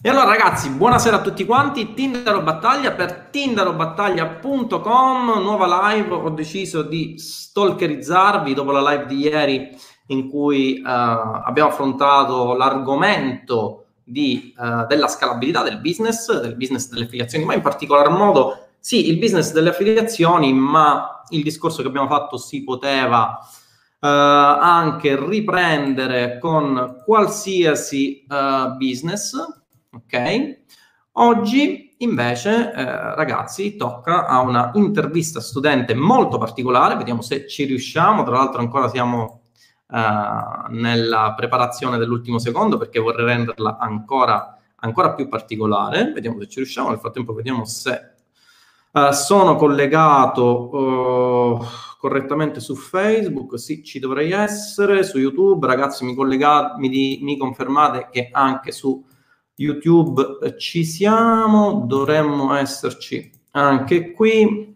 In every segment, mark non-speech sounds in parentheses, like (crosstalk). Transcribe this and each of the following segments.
E allora ragazzi, buonasera a tutti quanti, Tindaro Battaglia per tindarobattaglia.com, nuova live, ho deciso di stalkerizzarvi dopo la live di ieri in cui uh, abbiamo affrontato l'argomento di, uh, della scalabilità del business, del business delle affiliazioni, ma in particolar modo sì, il business delle affiliazioni, ma il discorso che abbiamo fatto si poteva Uh, anche riprendere con qualsiasi uh, business, ok? Oggi invece, eh, ragazzi, tocca a una intervista studente molto particolare, vediamo se ci riusciamo, tra l'altro ancora siamo uh, nella preparazione dell'ultimo secondo perché vorrei renderla ancora, ancora più particolare, vediamo se ci riusciamo, nel frattempo vediamo se uh, sono collegato uh, correttamente su Facebook, sì, ci dovrei essere, su YouTube, ragazzi mi, collegate, mi, mi confermate che anche su YouTube ci siamo, dovremmo esserci anche qui.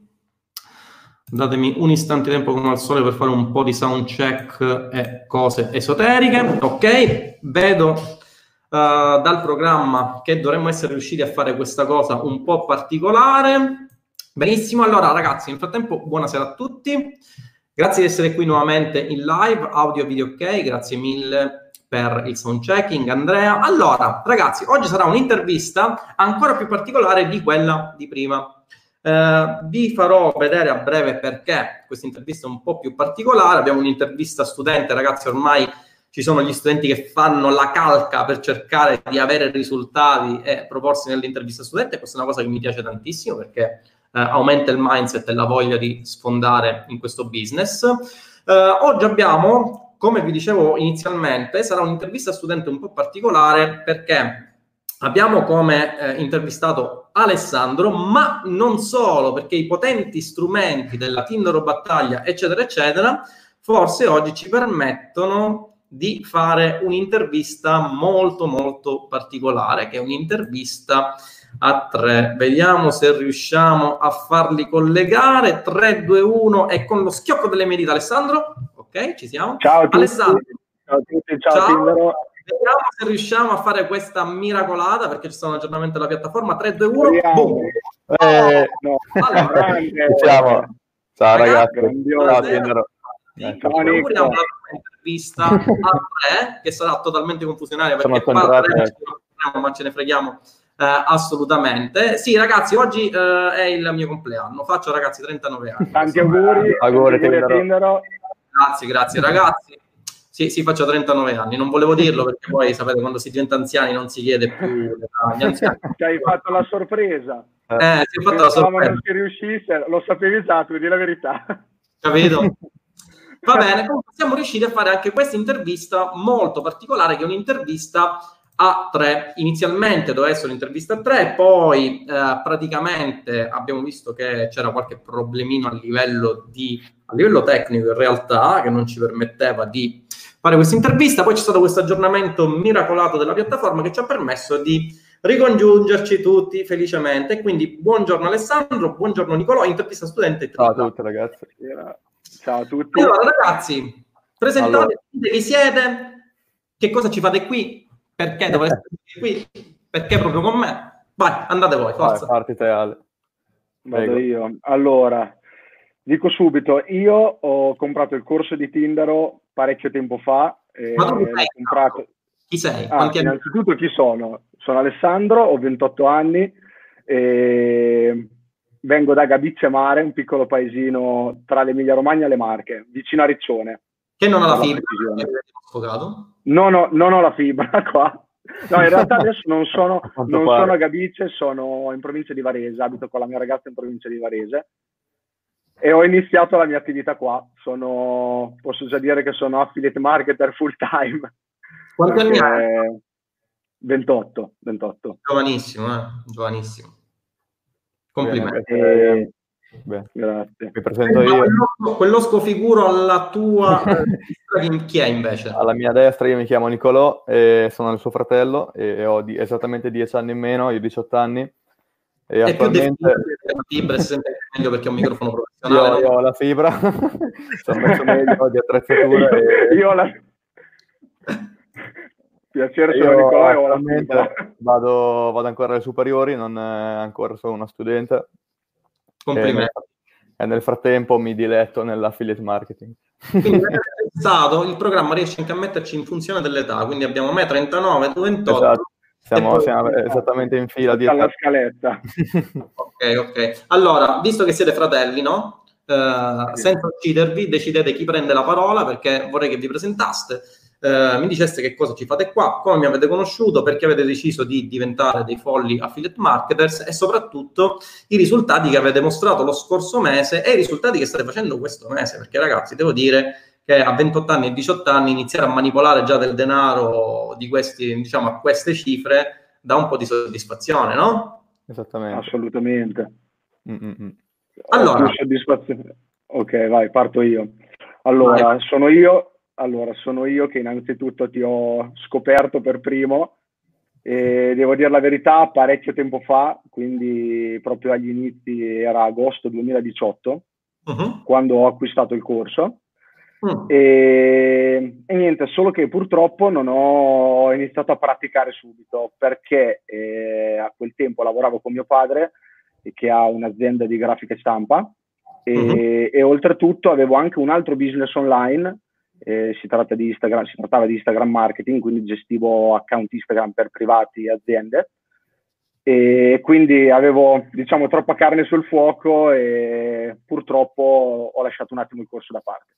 Datemi un istante di tempo come al sole per fare un po' di sound check e cose esoteriche. Ok, vedo uh, dal programma che dovremmo essere riusciti a fare questa cosa un po' particolare. Benissimo, allora ragazzi, nel frattempo buonasera a tutti. Grazie di essere qui nuovamente in live, audio video ok, grazie mille per il sound checking, Andrea. Allora, ragazzi, oggi sarà un'intervista ancora più particolare di quella di prima. Eh, vi farò vedere a breve perché questa intervista è un po' più particolare. Abbiamo un'intervista studente, ragazzi, ormai ci sono gli studenti che fanno la calca per cercare di avere risultati e proporsi nell'intervista studente. Questa è una cosa che mi piace tantissimo perché eh, aumenta il mindset e la voglia di sfondare in questo business. Eh, oggi abbiamo come vi dicevo inizialmente, sarà un'intervista studente un po' particolare perché abbiamo come eh, intervistato Alessandro, ma non solo, perché i potenti strumenti della Tinder Battaglia, eccetera, eccetera, forse oggi ci permettono di fare un'intervista molto, molto particolare, che è un'intervista a tre. Vediamo se riusciamo a farli collegare. 3, 2, 1 e con lo schiocco delle mie dita, Alessandro. Ok, ci siamo? Ciao a tutti. Alessandro. Ciao a tutti, ciao, ciao. Vediamo se riusciamo a fare questa miracolata perché ci sono aggiornamenti della piattaforma. 3, 2, 1 boom. Eh, no. allora, ciao. ciao ragazzi ciao Tindaro auguriamo un'intervista a tre che sarà totalmente confusionaria perché qua tre, ma ce ne freghiamo eh, assolutamente. Sì ragazzi oggi eh, è il mio compleanno. Faccio ragazzi 39 anni. Tanti auguri. Auguri Tindaro Grazie, grazie ragazzi. Sì, sì, faccio 39 anni, non volevo dirlo perché poi sapete quando si diventa anziani non si chiede più (laughs) anziani. Ci hai fatto la sorpresa. Eh, si è fatto la sorpresa. non si riuscisse, lo sapevi già, tu di la verità. Capito? (laughs) Va bene, siamo riusciti a fare anche questa intervista molto particolare, che è un'intervista a tre. Inizialmente doveva essere un'intervista a tre, poi eh, praticamente abbiamo visto che c'era qualche problemino a livello, di, a livello tecnico in realtà che non ci permetteva di fare questa intervista. Poi c'è stato questo aggiornamento miracolato della piattaforma che ci ha permesso di ricongiungerci tutti felicemente. Quindi buongiorno Alessandro, buongiorno Nicolò, intervista studente. Ciao a tutti ragazzi. Ciao a tutti. Allora ragazzi, presentate allora. chi siete, che cosa ci fate qui, perché dovreste (laughs) essere qui? Perché proprio con me? Vai, andate voi, forza. Vai, partite Ale. Vado io. Allora, dico subito, io ho comprato il corso di Tindaro parecchio tempo fa. Ma tu sei? Comprato... Chi sei? Ah, innanzitutto chi sono? Sono Alessandro, ho 28 anni e vengo da Gabizia Mare, un piccolo paesino tra l'Emilia Romagna e le Marche, vicino a Riccione. Che non ha la fibra? Non ho, non ho la fibra (laughs) qua. No, in realtà adesso non sono, (laughs) non sono a Gabice, sono in provincia di Varese, abito con la mia ragazza in provincia di Varese e ho iniziato la mia attività qua. Sono, posso già dire che sono affiliate marketer full time. Quanti anni hai? 28, 28. Giovanissimo, eh? giovanissimo. Complimenti. Bene, Beh, grazie. Mi presento io. Quell'osco, quell'osco figuro (laughs) alla tua chi è invece? Alla mia destra io mi chiamo Nicolò, e sono il suo fratello e ho di, esattamente 10 anni in meno, io 18 anni. E è attualmente... più fibra, si sente meglio perché è un microfono professionale. Io, io ho la fibra, (laughs) sono messo meglio di attrezzature. io, e... (laughs) io ho la... Piacere, sono Nicolò e vado, vado ancora alle superiori, non ancora sono uno studente. Complimenti. E, e nel frattempo mi diletto nell'affiliate marketing. Quindi (laughs) pensato, il programma riesce anche a metterci in funzione dell'età, quindi abbiamo me 39, tu 28. Esatto. Siamo, poi... siamo, esattamente in fila dietro. Alla scaletta. (laughs) ok, ok. Allora, visto che siete fratelli, no? Uh, senza uccidervi, decidete chi prende la parola perché vorrei che vi presentaste. Uh, mi diceste che cosa ci fate qua, come mi avete conosciuto, perché avete deciso di diventare dei folli affiliate marketers e soprattutto i risultati che avete mostrato lo scorso mese e i risultati che state facendo questo mese. Perché, ragazzi, devo dire che a 28 anni e 18 anni iniziare a manipolare già del denaro di questi, diciamo, a queste cifre dà un po' di soddisfazione, no? Esattamente. Assolutamente. Mm-mm. Allora, soddisfazione. Ok, vai, parto io. Allora, vai. sono io allora, sono io che innanzitutto ti ho scoperto per primo e devo dire la verità, parecchio tempo fa, quindi proprio agli inizi era agosto 2018, uh-huh. quando ho acquistato il corso. Mm. E, e, niente, solo che purtroppo non ho iniziato a praticare subito perché eh, a quel tempo lavoravo con mio padre che ha un'azienda di grafica e stampa e, mm-hmm. e oltretutto avevo anche un altro business online, eh, si, tratta di Instagram, si trattava di Instagram marketing, quindi gestivo account Instagram per privati e aziende e quindi avevo diciamo troppa carne sul fuoco e purtroppo ho lasciato un attimo il corso da parte.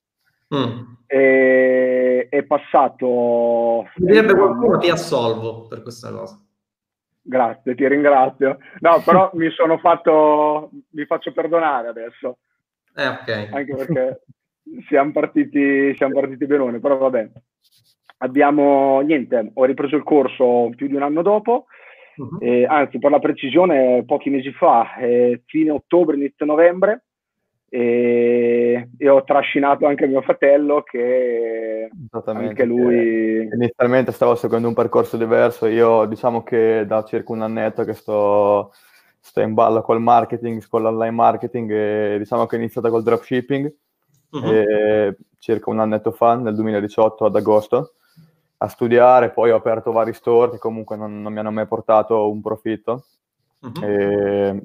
Mm. E, è passato. Direbbe qualcuno ti assolvo per questa cosa. Grazie, ti ringrazio. No, però (laughs) mi sono fatto, mi faccio perdonare adesso. Eh, ok. Anche perché siamo partiti, siamo partiti benone, però vabbè. Abbiamo, niente, ho ripreso il corso più di un anno dopo, uh-huh. eh, anzi per la precisione pochi mesi fa, eh, fine ottobre, inizio novembre, e, e, ho trascinato anche mio fratello che anche lui inizialmente stavo seguendo un percorso diverso. Io diciamo che da circa un annetto che sto, sto in ballo col marketing con l'online marketing e diciamo che ho iniziato col dropshipping uh-huh. circa un annetto fa nel 2018 ad agosto a studiare. Poi ho aperto vari store che comunque non, non mi hanno mai portato un profitto. Uh-huh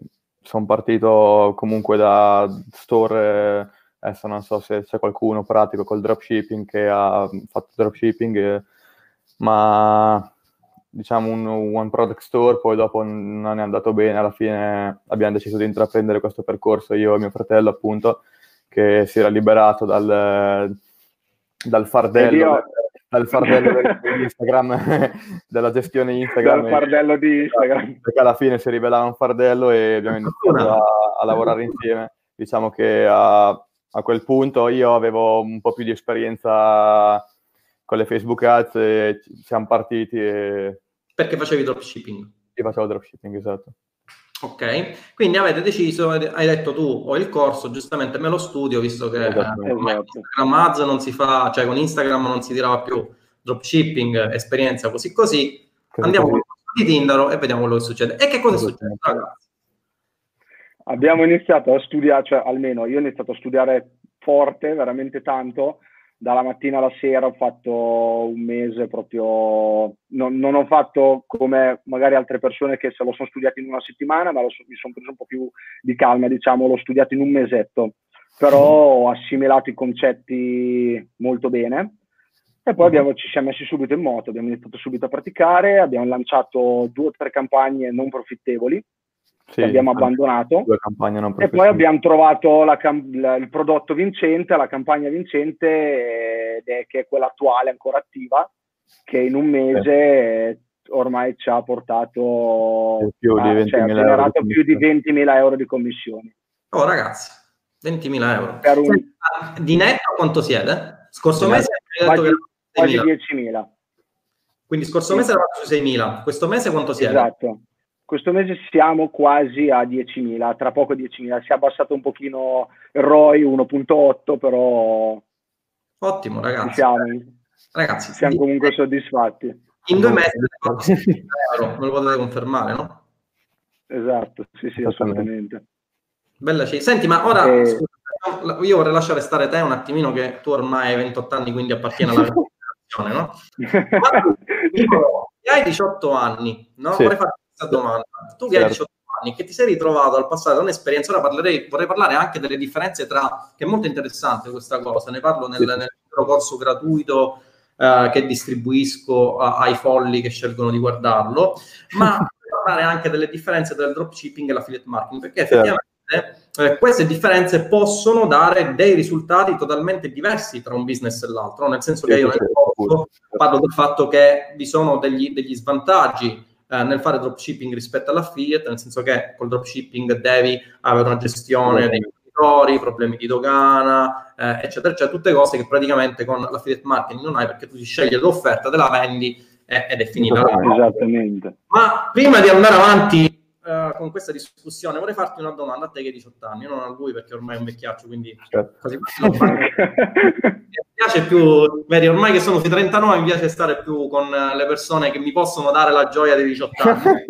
sono partito comunque da store, adesso non so se c'è qualcuno pratico col dropshipping che ha fatto dropshipping, eh, ma diciamo un one product store, poi dopo non è andato bene, alla fine abbiamo deciso di intraprendere questo percorso io e mio fratello appunto, che si era liberato dal, dal fardello dal fardello di (laughs) Instagram, (laughs) della gestione Instagram. Dal fardello di Instagram. Perché alla fine si rivelava un fardello e abbiamo iniziato a, a lavorare insieme. Diciamo che a, a, quel punto io avevo un po' più di esperienza con le Facebook Ads e siamo partiti. E... Perché facevi dropshipping? Io facevo dropshipping, esatto. Ok, quindi avete deciso, hai detto tu ho il corso, giustamente me lo studio, visto che esatto. eh, Instagram Ads non si fa, cioè con Instagram non si tirava più dropshipping, esperienza così così. Che Andiamo con il corso di Tindaro e vediamo quello che succede. E che cosa è successo, ragazzi? Abbiamo iniziato a studiare, cioè almeno io ho iniziato a studiare forte, veramente tanto, dalla mattina alla sera ho fatto un mese proprio, non, non, ho fatto come magari altre persone che se lo sono studiato in una settimana, ma so, mi sono preso un po' più di calma, diciamo, l'ho studiato in un mesetto, però ho assimilato i concetti molto bene. E poi abbiamo, ci siamo messi subito in moto, abbiamo iniziato subito a praticare, abbiamo lanciato due o tre campagne non profittevoli, sì, abbiamo abbandonato. E poi abbiamo trovato la, la, il prodotto vincente, la campagna vincente eh, è, che è quella attuale ancora attiva che in un mese sì. ormai ci ha portato più di 20.000 cioè, generato più di 20.000 euro di commissioni. Oh ragazzi 20.000 euro. Un... di netto quanto siete? scorso di mese quasi, quasi 10.000 quindi scorso mese eravate su 6.000 questo mese quanto siete? esatto questo mese siamo quasi a 10.000, tra poco 10.000. Si è abbassato un pochino il ROI 1.8, però... Ottimo, ragazzi. Siamo, ragazzi, siamo comunque soddisfatti. In due mesi euro, me lo potete confermare, no? Esatto, sì, sì, assolutamente. Bella cifra. Senti, ma ora... E... Scusa, io vorrei lasciare stare te un attimino che tu ormai hai 28 anni, quindi appartieni alla (laughs) generazione, no? (laughs) hai 18 anni, no? Sì. Vorrei fare questa domanda. Tu che certo. hai 18 anni, che ti sei ritrovato al passato un'esperienza, ora parlerei, vorrei parlare anche delle differenze tra, che è molto interessante questa cosa, ne parlo nel, sì. nel corso gratuito eh, che distribuisco a, ai folli che scelgono di guardarlo, ma (laughs) parlare anche delle differenze tra il dropshipping e l'affiliate marketing, perché certo. effettivamente eh, queste differenze possono dare dei risultati totalmente diversi tra un business e l'altro, nel senso che io nel corso parlo del fatto che vi sono degli, degli svantaggi eh, nel fare dropshipping rispetto all'affiliate, nel senso che col dropshipping devi avere una gestione dei fornitori, problemi di dogana, eh, eccetera, eccetera, tutte cose che praticamente con l'affiliate marketing non hai perché tu ti scegli l'offerta, te la vendi eh, ed è finita. Esattamente. Ma prima di andare avanti Uh, con questa discussione vorrei farti una domanda a te che hai 18 anni, non a lui perché ormai è un vecchiaccio, quindi certo. così mi piace più, vedi, ormai che sono sui 39 mi piace stare più con le persone che mi possono dare la gioia dei 18 anni.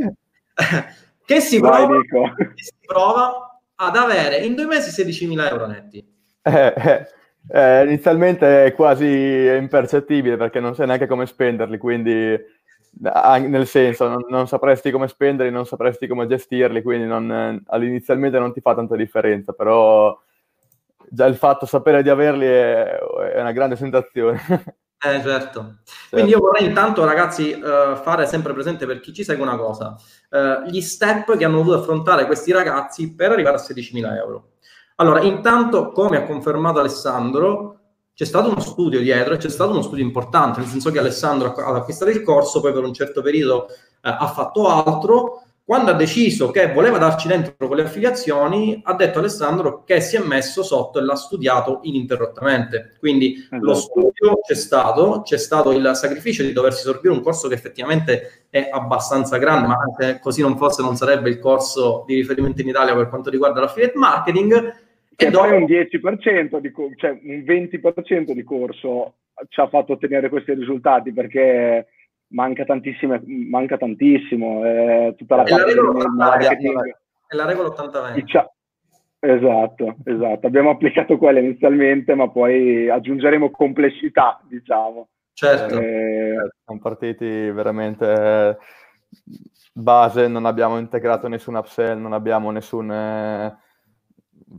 (laughs) che, si Vai, prova, che si prova ad avere in due mesi 16.000 euro netti. Eh, eh, eh, inizialmente è quasi impercettibile perché non sai neanche come spenderli, quindi nel senso non, non, sapresti come spenderli, non sapresti come gestirli, quindi non, all'inizialmente non ti fa tanta differenza, però già il fatto sapere di averli è, è una grande sensazione. (laughs) Eh, certo. Quindi io vorrei intanto, ragazzi, uh, fare sempre presente per chi ci segue una cosa, uh, gli step che hanno dovuto affrontare questi ragazzi per arrivare a 16.000 euro. Allora, intanto, come ha confermato Alessandro, c'è stato uno studio dietro e c'è stato uno studio importante, nel senso che Alessandro ha acquistato il corso, poi per un certo periodo eh, ha fatto altro. Quando ha deciso che voleva darci dentro con le affiliazioni, ha detto Alessandro che si è messo sotto e l'ha studiato ininterrottamente. Quindi esatto. lo studio c'è stato, c'è stato il sacrificio di doversi sorbire un corso che effettivamente è abbastanza grande, ma se così non fosse non sarebbe il corso di riferimento in Italia per quanto riguarda l'affiliate marketing e poi un 10%, di, cioè un 20% di corso ci ha fatto ottenere questi risultati perché manca, manca tantissimo. Eh, tutta la è parte la del marketing. È la regola 80-20. Esatto, esatto. Abbiamo applicato quella inizialmente, ma poi aggiungeremo complessità, diciamo. Certo. Eh, siamo partiti veramente base, non abbiamo integrato nessun upsell, non abbiamo nessun... Eh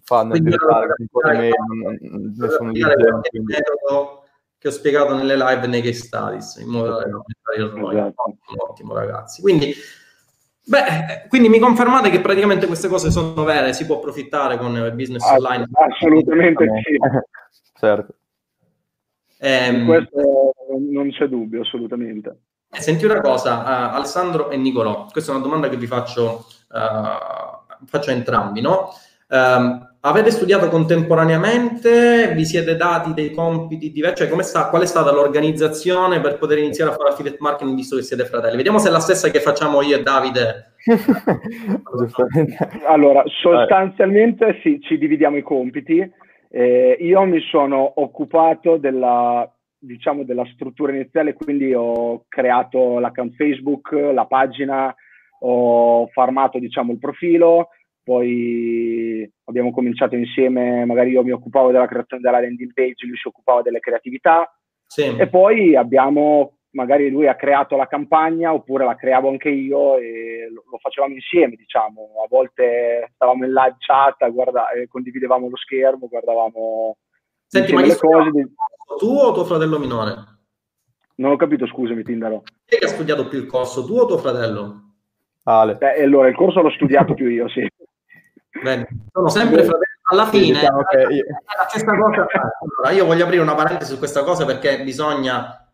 fanno il nessun metodo che ho spiegato nelle live nei case studies in modo da esatto. ottimo ragazzi quindi Beh, quindi mi confermate che praticamente queste cose sono vere, si può approfittare con il business ah, online? Assolutamente sì. (laughs) certo. Ehm, questo non c'è dubbio, assolutamente. Eh, senti una cosa, uh, Alessandro e Nicolò, questa è una domanda che vi faccio, uh, faccio a entrambi, no? Um, avete studiato contemporaneamente? Vi siete dati dei compiti diversi? Cioè, sta, qual è stata l'organizzazione per poter iniziare a fare affiliate marketing visto che siete fratelli? Vediamo se è la stessa che facciamo io e Davide. (laughs) allora, sostanzialmente sì, ci dividiamo i compiti. Eh, io mi sono occupato della, diciamo, della struttura iniziale, quindi ho creato l'account Facebook, la pagina, ho farmato diciamo, il profilo, poi abbiamo cominciato insieme, magari io mi occupavo della creazione della landing page, lui si occupava delle creatività sì. e poi abbiamo, magari lui ha creato la campagna oppure la creavo anche io e lo, lo facevamo insieme, diciamo, a volte stavamo in live chat, guarda, condividevamo lo schermo, guardavamo Senti, ma le cose. Di... Tu o tuo fratello minore? Non ho capito, scusami Tindaro. Chi ha studiato più il corso, tu o tuo fratello? Ale. Beh, allora, il corso l'ho studiato più io, sì. Bene. Sono sempre fratelli. Alla fine, diciamo io... Cosa, allora, io voglio aprire una parentesi su questa cosa perché bisogna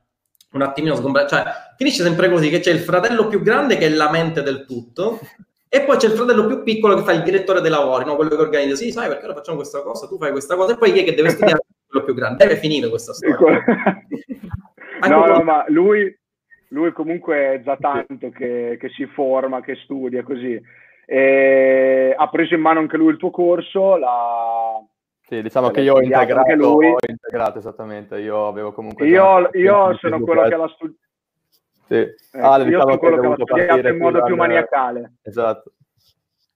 un attimino sgombrare. Cioè, finisce sempre così: che c'è il fratello più grande che è la mente del tutto, e poi c'è il fratello più piccolo che fa il direttore dei lavori, no? quello che organizza. Sì, sai perché ora facciamo questa cosa, tu fai questa cosa, e poi chi è che deve studiare quello più grande? Deve finire questa storia. (laughs) no, no, ma lui, lui comunque è già tanto che, che si forma, che studia così e ha preso in mano anche lui il tuo corso. La... Sì, diciamo che io ho integrato, lui. ho integrato esattamente, io avevo comunque... Io, io sono quello che l'ha studiato. Sì. Eh, ah, io sono quello che l'ha studiato in modo più maniacale. Esatto.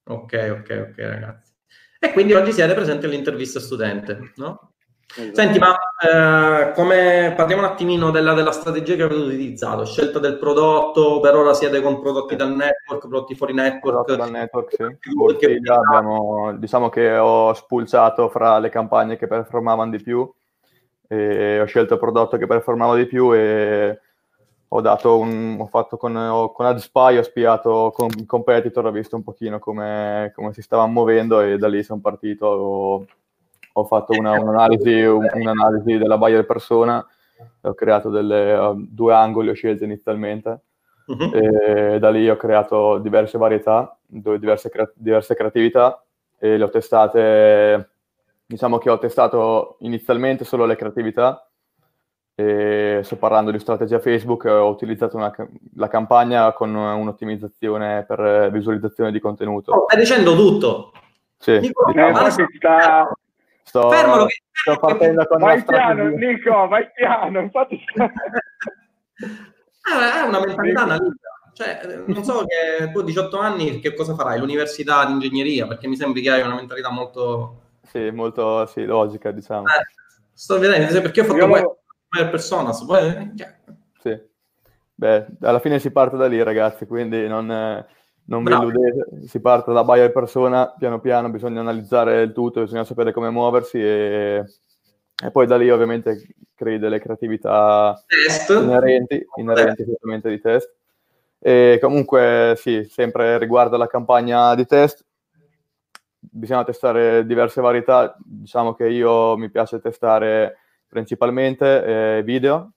Ok, ok, ok ragazzi. E quindi oggi siete presenti all'intervista studente, no? Esatto. Senti, ma eh, come parliamo un attimino della, della, strategia che avete utilizzato? Scelta del prodotto, per ora siete con prodotti dal network, prodotti fuori network? Prodotti dal network, sì. Che abbiamo, diciamo che ho spulciato fra le campagne che performavano di più, ho scelto il prodotto che performava di più e ho dato un, ho fatto con, ho, con AdSpy, ho spiato con il competitor, ho visto un pochino come, come si stavano muovendo e da lì sono partito, ho, ho fatto una, un'analisi, un, un'analisi, della buyer persona, ho creato delle, uh, due angoli, ho scelto inizialmente uh-huh. e da lì ho creato diverse varietà, diverse, diverse creatività e le ho testate, diciamo che ho testato inizialmente solo le creatività e sto parlando di strategia Facebook, ho utilizzato una, la campagna con un'ottimizzazione per visualizzazione di contenuto. Oh, stai dicendo tutto. Sì, Nico, diciamo. eh, sta... sto, Fermalo che... sto partendo con vai piano, Nico, vai piano, infatti (laughs) ah, è una mentalità analitica. Cioè, non so che tu a 18 anni che cosa farai? L'università di ingegneria? Perché mi sembra che hai una mentalità molto... Sì, molto sì, logica, diciamo. Eh, sto vedendo, perché ho fatto... Io per persona. Poi... Sì. Beh, alla fine si parte da lì, ragazzi, quindi non, non vi illudete. Si parte da buyer persona, piano piano bisogna analizzare il tutto, bisogna sapere come muoversi e, e poi da lì ovviamente crei delle creatività test. inerenti, inerenti esattamente di test. E comunque sì, sempre riguardo alla campagna di test, bisogna testare diverse varietà. Diciamo che io mi piace testare principalmente eh, video,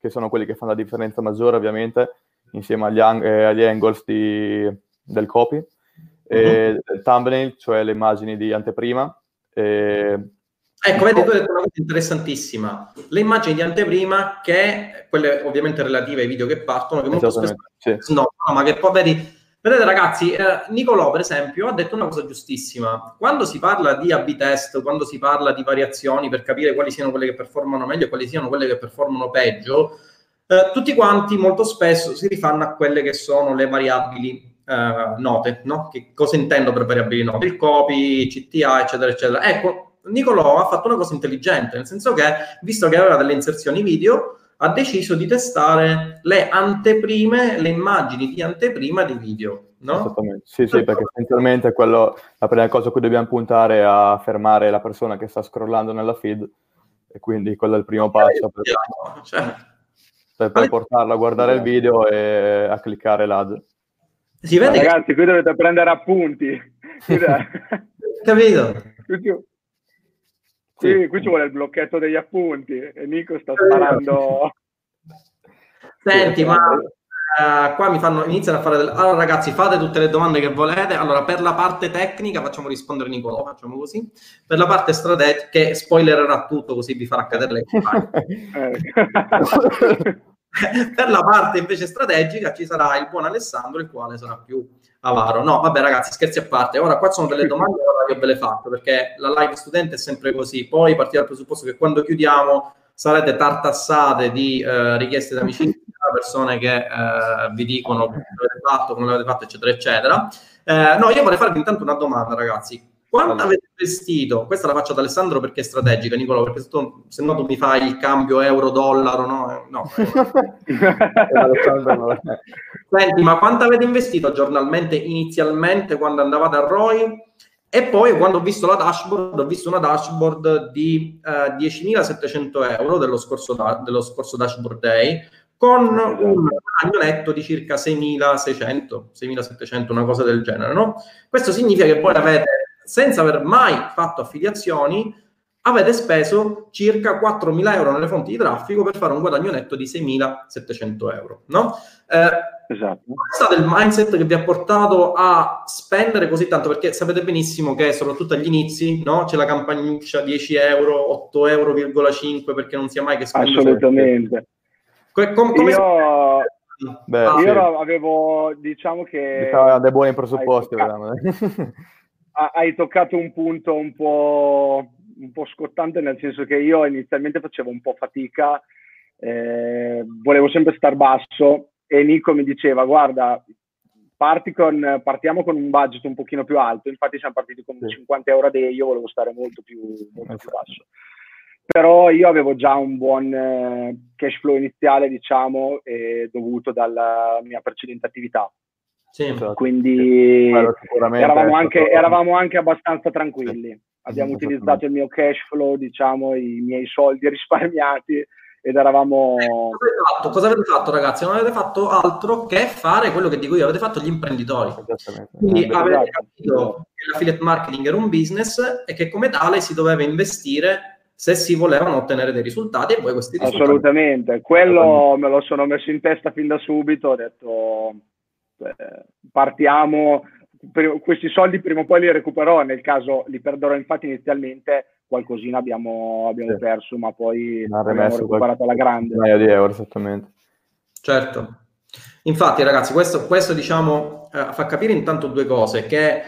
che sono quelli che fanno la differenza maggiore ovviamente, insieme agli, ang- eh, agli angles di, del copy, uh-huh. e mhm. thumbnail, cioè le immagini di anteprima. E... Ecco, vedi, tu hai detto una cosa interessantissima. Le immagini di anteprima, che quelle ovviamente relative ai video che partono, che molto spesso sì. no, ma che poi vedi Vedete ragazzi, eh, Nicolò per esempio ha detto una cosa giustissima. Quando si parla di A-B test, quando si parla di variazioni per capire quali siano quelle che performano meglio e quali siano quelle che performano peggio, eh, tutti quanti molto spesso si rifanno a quelle che sono le variabili eh, note, no? Che cosa intendo per variabili note? Il copy, CTA, eccetera, eccetera. Ecco, Nicolò ha fatto una cosa intelligente, nel senso che, visto che aveva delle inserzioni video, ha deciso di testare le anteprime, le immagini di anteprima dei video. No? Esattamente. Sì, sì, perché essenzialmente quello, la prima cosa a cui dobbiamo puntare è a fermare la persona che sta scrollando nella feed e quindi quello è il primo passo per, cioè, per, per portarlo a guardare il video e a cliccare l'ad. Si vede Ragazzi, che... qui dovete prendere appunti. (laughs) Capito? Qui, qui, ci vuole il blocchetto degli appunti e Nico sta sparando. Senti, ma uh, qua mi fanno, iniziano a fare delle... Allora ragazzi, fate tutte le domande che volete. Allora, per la parte tecnica facciamo rispondere Nicolò, facciamo così. Per la parte strategica, che spoilererà tutto così vi farà cadere le (laughs) (laughs) per la parte invece strategica ci sarà il buon Alessandro, il quale sarà più avaro. No, vabbè ragazzi, scherzi a parte. Ora qua sono delle domande che io ve le faccio, perché la live studente è sempre così. Poi partire dal presupposto che quando chiudiamo sarete tartassate di eh, richieste d'amicizia da persone che eh, vi dicono come l'avete fatto, come l'avete fatto, eccetera, eccetera. Eh, no, io vorrei farvi intanto una domanda, ragazzi. Quanto avete investito? Questa la faccio ad Alessandro perché è strategica, Nicola, perché se, tu, se no tu mi fai il cambio euro-dollaro, no? (laughs) no Senti, ma quanto avete investito giornalmente inizialmente quando andavate a ROI? E poi quando ho visto la dashboard, ho visto una dashboard di eh, 10.700 euro dello scorso, da- dello scorso dashboard day con un guadagno netto di circa 6.600, 6.700, una cosa del genere, no? Questo significa che voi avete senza aver mai fatto affiliazioni, avete speso circa 4.000 euro nelle fonti di traffico per fare un guadagno netto di 6.700 euro. No? Eh, esatto. Qual è stato il mindset che vi ha portato a spendere così tanto? Perché sapete benissimo che soprattutto agli inizi no? c'è la campagnuccia 10 euro, 8,5 euro perché non sia mai che spende. Assolutamente. Com- come Io... Beh, ah, io sì. avevo, diciamo che... Aveva dei buoni presupposti, hai toccato un punto un po', un po', scottante, nel senso che io inizialmente facevo un po' fatica, eh, volevo sempre star basso e Nico mi diceva guarda, con, partiamo con un budget un pochino più alto, infatti siamo partiti con sì. 50 euro a day, io volevo stare molto più, molto più basso. Però io avevo già un buon eh, cash flow iniziale, diciamo, eh, dovuto dalla mia precedente attività. Sì, esatto. Quindi eravamo anche, eravamo anche, abbastanza tranquilli. Abbiamo utilizzato il mio cash flow, diciamo, i miei soldi (laughs) risparmiati ed eravamo... Eh, cosa, avete fatto? cosa avete fatto ragazzi? Non avete fatto altro che fare quello che dico io, avete fatto gli imprenditori. Quindi eh, avete esatto. capito che l'affiliate marketing era un business e che come tale si doveva investire se si volevano ottenere dei risultati e poi questi risultati... Assolutamente, quello me lo sono messo in testa fin da subito, ho detto eh, partiamo, questi soldi prima o poi li recupererò, nel caso li perderò infatti inizialmente qualcosina abbiamo, abbiamo sì. perso, ma poi abbiamo recuperato la grande. Un paio di euro, esattamente. Certo. Infatti, ragazzi, questo, questo diciamo, eh, fa capire intanto due cose, che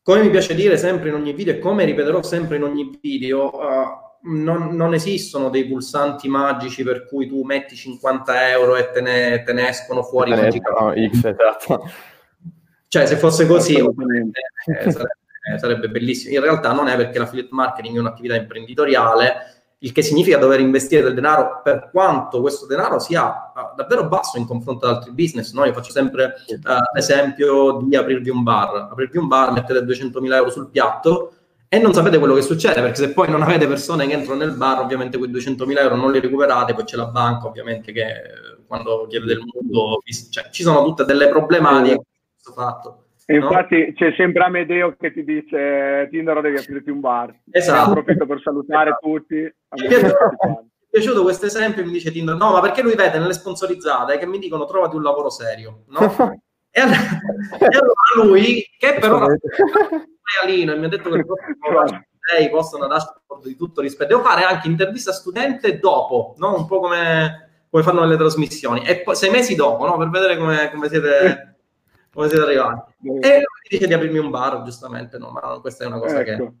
come mi piace dire sempre in ogni video e come ripeterò sempre in ogni video, uh, non, non, esistono dei pulsanti magici per cui tu metti 50 euro e te ne, te ne escono fuori te ne escono X, esatto. Cioè, se fosse così, eh, sarebbe, eh, sarebbe, bellissimo. In realtà non è perché l'affiliate marketing è un'attività imprenditoriale, il che significa dover investire del denaro per quanto questo denaro sia uh, davvero basso in confronto ad altri business. No? Io faccio sempre uh, l'esempio di aprirvi un bar. Aprirvi un bar, mettete 200.000 euro sul piatto, e non sapete quello che succede perché se poi non avete persone che entrano nel bar ovviamente quei 200.000 euro non li recuperate poi c'è la banca ovviamente che quando chiede del mutuo cioè, ci sono tutte delle problematiche questo fatto e infatti no? c'è sempre Amedeo che ti dice Tinder devi aprirti un bar esatto approfitto per salutare esatto. tutti mi (laughs) è piaciuto questo esempio mi dice Tinder no ma perché lui vede nelle sponsorizzate che mi dicono trovati un lavoro serio no? (laughs) e allora lui che però (laughs) maialino e mi ha detto che il prossimo lei posta una dashboard di tutto rispetto. Devo fare anche intervista studente dopo, no? un po' come, come fanno nelle trasmissioni, e poi sei mesi dopo, no? per vedere come, come, siete, come siete arrivati. E lui dice di aprirmi un bar, giustamente, no, ma questa è una cosa ecco. che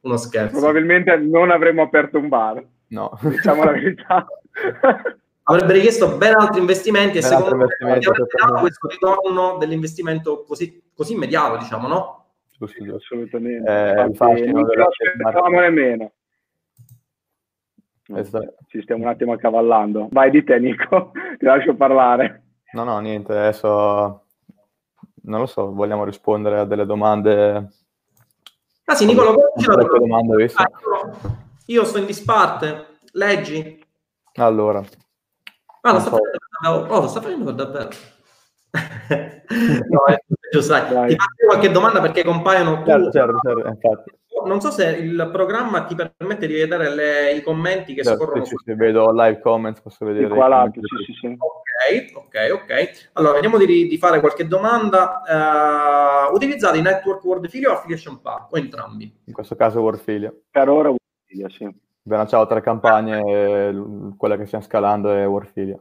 uno scherzo. Probabilmente non avremmo aperto un bar. No. Diciamo la verità. Avrebbe richiesto ben altri investimenti e ben secondo me questo ritorno dell'investimento così, così immediato, diciamo, no? Sì, assolutamente. Eh, infatti, non ce l'aspettavamo nemmeno. Esatto. Ci stiamo un attimo accavallando. Vai di te, Nico, (laughs) ti lascio parlare. No, no, niente, adesso non lo so, vogliamo rispondere a delle domande. Ah sì, Nicola, domande, ah, io sto in disparte, leggi. Allora. Ah, lo sta, facendo, oh, lo sta facendo per davvero. (laughs) no, è giusto, dai. Ti faccio qualche domanda perché compaiono certo, certo, certo, Non so se il programma ti permette di vedere le, i commenti che certo, scorrono. Sì, sì, vedo live comments, posso vedere. Qua l'altro, sì, sì, Ok, ok, ok. Allora, vediamo di, di fare qualche domanda. Uh, utilizzate i network Wordfilia o Affiliation Park o entrambi? In questo caso Wordfilia. Per ora Wordfilia, sì. Abbiamo lanciato tre campagne, quella che stiamo scalando è Wordfilia.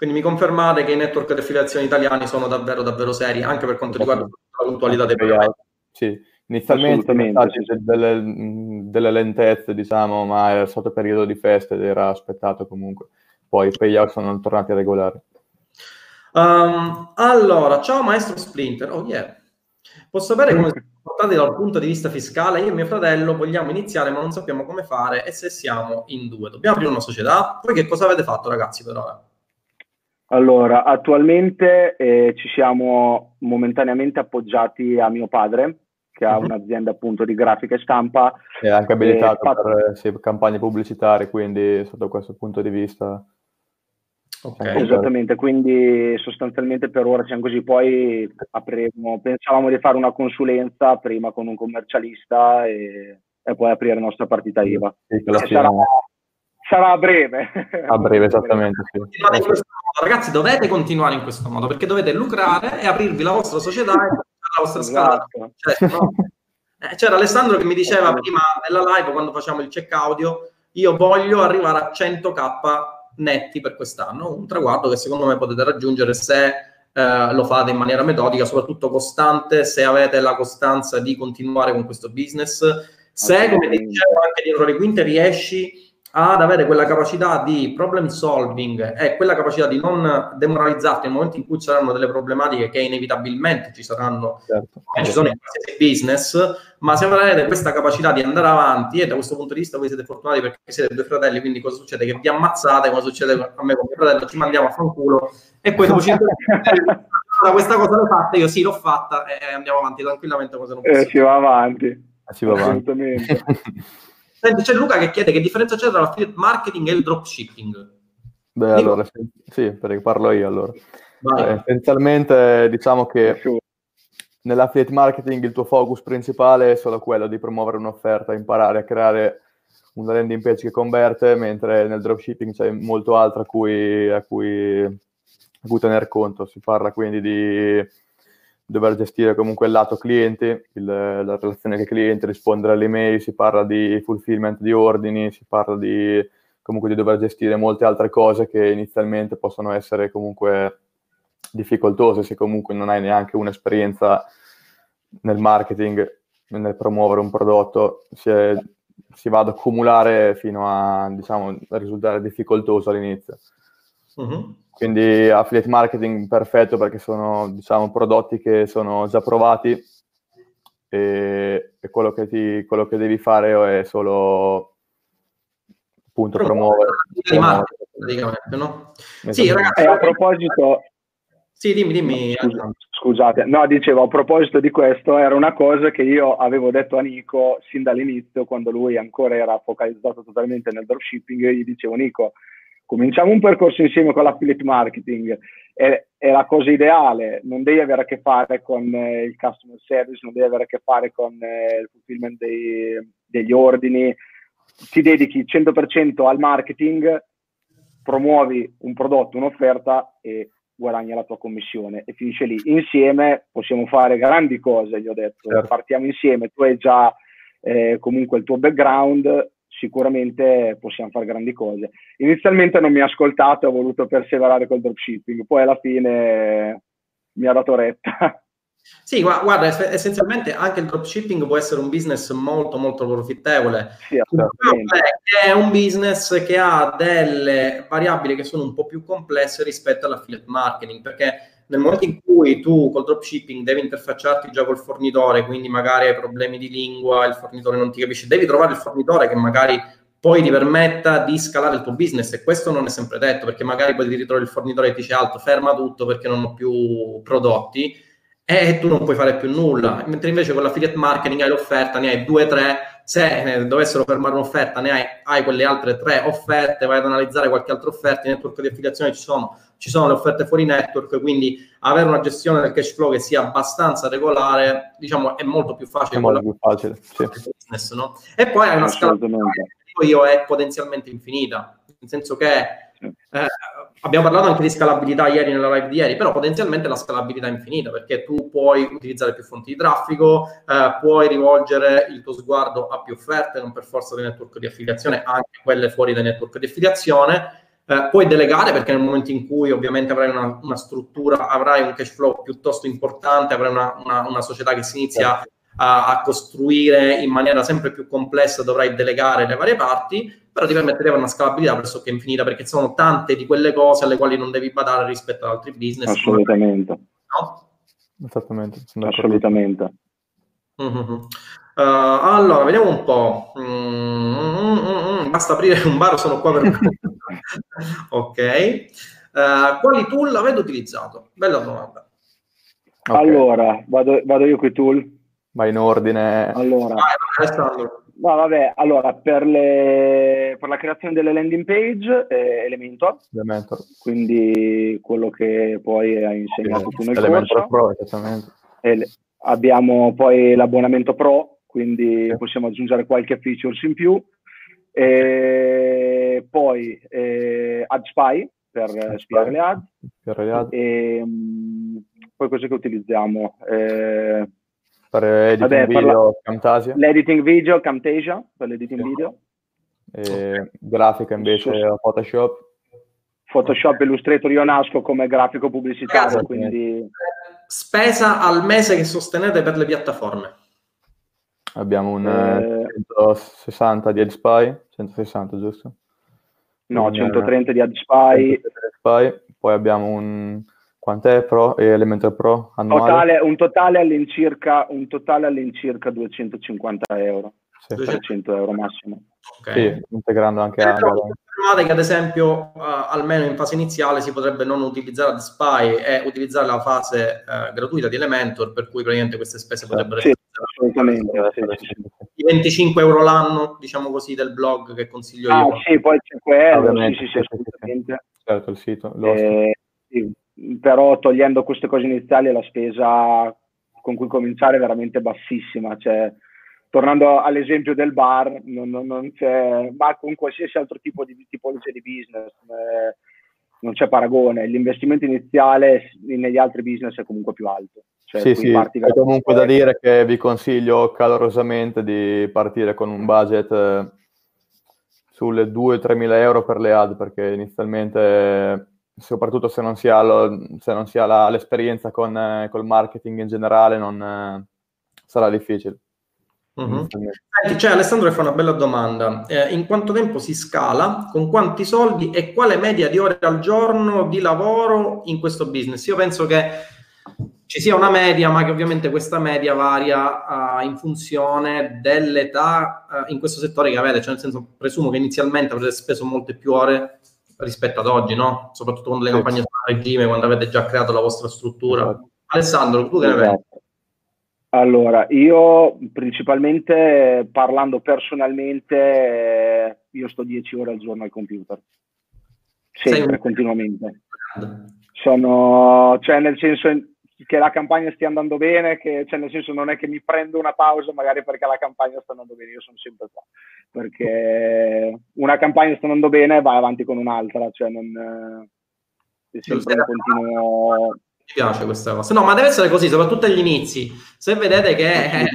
Quindi mi confermate che i network di affiliazione italiani sono davvero davvero seri anche per quanto riguarda la puntualità dei pagamenti. Sì, inizialmente sì. Delle, delle, lentezze, diciamo, ma era stato periodo di feste ed era aspettato comunque. Poi i payout sono tornati regolari. Um, allora, ciao maestro Splinter. Oh yeah. Posso sapere come siamo portati dal punto di vista fiscale? Io e mio fratello vogliamo iniziare, ma non sappiamo come fare e se siamo in due. Dobbiamo aprire una società? Poi che cosa avete fatto, ragazzi, per ora? Allora, attualmente eh, ci siamo momentaneamente appoggiati a mio padre, che ha uh-huh. un'azienda appunto di grafica e stampa. È anche abilitato fatto... per sì, campagne pubblicitarie, quindi sotto questo punto di vista. Okay. Esattamente, quindi sostanzialmente per ora siamo così, poi apriremo, pensavamo di fare una consulenza prima con un commercialista e, e poi aprire la nostra partita IVA. Sì, sarà, sarà a breve. A breve, esattamente. Sì. Ragazzi, dovete continuare in questo modo perché dovete lucrare e aprirvi la vostra società e la vostra scala. Esatto. Cioè, no? eh, c'era Alessandro che mi diceva prima nella live, quando facciamo il check audio, io voglio arrivare a 100k netti per quest'anno, un traguardo che secondo me potete raggiungere se eh, lo fate in maniera metodica, soprattutto costante, se avete la costanza di continuare con questo business, se, come dicevo anche dietro le quinte, riesci ad avere quella capacità di problem solving e quella capacità di non demoralizzarti nel momento in cui ci saranno delle problematiche che inevitabilmente ci saranno, certo. eh, ci sono in qualsiasi business, ma se avrete questa capacità di andare avanti e da questo punto di vista voi siete fortunati perché siete due fratelli, quindi cosa succede? Che vi ammazzate, cosa succede a me con mio fratello, ci mandiamo a fanculo e poi dopo 5 (laughs) allora questa cosa l'ho fatta, io sì l'ho fatta e andiamo avanti tranquillamente come se non fosse. Eh, si va avanti. Si va avanti. Assolutamente. (laughs) Senti, c'è Luca che chiede che differenza c'è tra l'affiliate marketing e il dropshipping. Beh, Dico. allora, sì, perché parlo io allora. Eh, essenzialmente diciamo che nell'affiliate marketing il tuo focus principale è solo quello di promuovere un'offerta, imparare a creare una landing page che converte, mentre nel dropshipping c'è molto altro a cui, a cui, a cui tener conto. Si parla quindi di dover gestire comunque il lato clienti, il, la relazione con i clienti, rispondere alle email, si parla di fulfillment di ordini, si parla di comunque di dover gestire molte altre cose che inizialmente possono essere comunque difficoltose se comunque non hai neanche un'esperienza nel marketing, nel promuovere un prodotto, si, è, si va ad accumulare fino a diciamo, risultare difficoltoso all'inizio. Uh-huh. Quindi affiliate marketing perfetto perché sono diciamo, prodotti che sono già provati e, e quello, che ti, quello, che devi fare è solo appunto promuovere. promuovere. Praticamente, no? Sì, ragazzi, a proposito... Sì, dimmi, dimmi. Scusate, no, dicevo, a proposito di questo, era una cosa che io avevo detto a Nico sin dall'inizio, quando lui ancora era focalizzato totalmente nel dropshipping, gli dicevo, Nico, cominciamo un percorso insieme con l'affiliate marketing, è, è, la cosa ideale, non devi avere a che fare con eh, il customer service, non devi avere a che fare con eh, il fulfillment dei, degli ordini, ti dedichi 100% al marketing, promuovi un prodotto, un'offerta e guadagni la tua commissione. E finisce lì. Insieme possiamo fare grandi cose, gli ho detto, certo. partiamo insieme, tu hai già eh, comunque il tuo background, sicuramente possiamo fare grandi cose. Inizialmente non mi ha ascoltato e ho voluto perseverare col dropshipping, poi alla fine mi ha dato retta. (laughs) Sì, guarda, essenzialmente anche il dropshipping può essere un business molto molto profittevole. Sì, è un business che ha delle variabili che sono un po' più complesse rispetto all'affiliate marketing, perché nel momento in cui tu col dropshipping devi interfacciarti già col fornitore, quindi magari hai problemi di lingua, il fornitore non ti capisce, devi trovare il fornitore che magari poi ti permetta di scalare il tuo business e questo non è sempre detto perché magari poi ti ritrovi il fornitore e ti dice alto, ferma tutto perché non ho più prodotti e tu non puoi fare più nulla, mentre invece con l'affiliate marketing hai l'offerta, ne hai due, tre, se dovessero fermare un'offerta, ne hai, hai, quelle altre tre offerte, vai ad analizzare qualche altra offerta, in network di affiliazione ci sono, ci sono le offerte fuori network, quindi avere una gestione del cash flow che sia abbastanza regolare, diciamo, è molto più facile. È molto più facile, sì. business, no? E poi hai una scala che io è potenzialmente infinita, nel senso che eh, abbiamo parlato anche di scalabilità ieri nella live di ieri, però potenzialmente la scalabilità è infinita perché tu puoi utilizzare più fonti di traffico, eh, puoi rivolgere il tuo sguardo a più offerte, non per forza dei network di affiliazione, anche quelle fuori dai network di affiliazione eh, puoi delegare perché nel momento in cui ovviamente avrai una, una struttura, avrai un cash flow piuttosto importante, avrai una, una, una società che si inizia a, a, costruire in maniera sempre più complessa, dovrai delegare le varie parti, però ti permetterebbe una scalabilità pressoché infinita perché sono tante di quelle cose alle quali non devi badare rispetto ad altri business. Assolutamente. No? Esattamente. Assolutamente. Mm-hmm. Uh, allora, vediamo un po'. Mm-hmm. Basta aprire un bar, sono qua per... (laughs) ok. Uh, quali tool avete utilizzato? Bella domanda. Okay. Allora, vado, vado io con i tool. Vai in ordine. Allora, Vai, no, vabbè, allora per, le, per, la creazione delle landing page eh, Elementor, Elementor, quindi quello che poi hai insegnato tu nel Elementor corso. Pro, le, abbiamo poi l'abbonamento Pro, quindi sì. possiamo aggiungere qualche features in più. E poi eh, AdSpy per Ad spiare le ad. Le ad. E, um, poi cosa che utilizziamo? Eh, per editing vabbè, video, la, Camtasia. L'editing video, Camtasia, per l'editing sì. video. E grafica invece sì. Photoshop. Photoshop Illustrator io nasco come grafico pubblicitario, quindi... Spesa al mese che sostenete per le piattaforme? Abbiamo un eh, 160 di EdgeSpy, 160, giusto? No, un, 130 di AdSpy. Poi abbiamo un... Quant'è Pro e Elementor Pro annuale? Totale, un, totale all'incirca, un totale all'incirca 250 euro. Sì. 300 euro massimo. Okay. Sì, integrando anche Android. Confermate che ad esempio, uh, almeno in fase iniziale, si potrebbe non utilizzare AdSpy e utilizzare la fase uh, gratuita di Elementor, per cui praticamente queste spese potrebbero sì, assolutamente. Sì, sì, I 25 euro l'anno, diciamo così, del blog che consiglio ah, io. Sì, poi 5 euro, sì, sì, sì, assolutamente. Certo, il sito. Eh, però togliendo queste cose iniziali la spesa con cui cominciare è veramente bassissima, cioè tornando all'esempio del bar, non, non, non c'è, ma con qualsiasi altro tipo di tipologia di business eh, non c'è paragone. L'investimento iniziale negli altri business è comunque più alto. Cioè, sì, sì, è comunque da dire che vi consiglio calorosamente di partire con un budget eh, sulle 2-3 mila euro per le ad, perché inizialmente, soprattutto se non si ha, lo, se non si ha la, l'esperienza con eh, col marketing in generale, non, eh, sarà difficile. Mm-hmm. Senti, cioè, Alessandro fa una bella domanda. Eh, in quanto tempo si scala? Con quanti soldi e quale media di ore al giorno di lavoro in questo business? Io penso che ci sia una media, ma che ovviamente questa media varia uh, in funzione dell'età uh, in questo settore che avete. Cioè, nel senso, presumo che inizialmente avrete speso molte più ore rispetto ad oggi, no? Soprattutto quando le campagne sono a regime, quando avete già creato la vostra struttura. Esatto. Alessandro, tu che ne pensi? Allora, io principalmente parlando personalmente, io sto 10 ore al giorno al computer, sempre, continuamente. Sono, cioè nel senso che la campagna stia andando bene, che, cioè nel senso non è che mi prendo una pausa magari perché la campagna sta andando bene, io sono sempre qua, perché una campagna sta andando bene vai avanti con un'altra, cioè non... Eh, sempre un continuo piace questa cosa. No, ma deve essere così, soprattutto agli inizi. Se vedete che è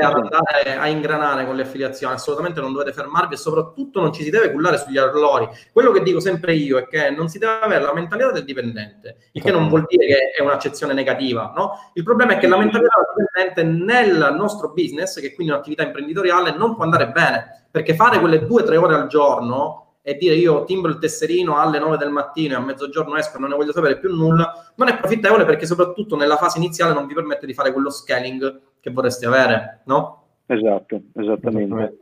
andare a ingranare con le affiliazioni, assolutamente non dovete fermarvi e soprattutto non ci si deve cullare sugli errori. Quello che dico sempre io è che non si deve avere la mentalità del dipendente, il che non vuol dire che è un'accezione negativa, no? Il problema è che la mentalità del dipendente nel nostro business, che quindi è un'attività imprenditoriale, non può andare bene, perché fare quelle due o tre ore al giorno e dire io timbro il tesserino alle 9 del mattino e a mezzogiorno esco e non ne voglio sapere più nulla, non è profittevole perché soprattutto nella fase iniziale non vi permette di fare quello scaling che vorreste avere, no? Esatto, esattamente.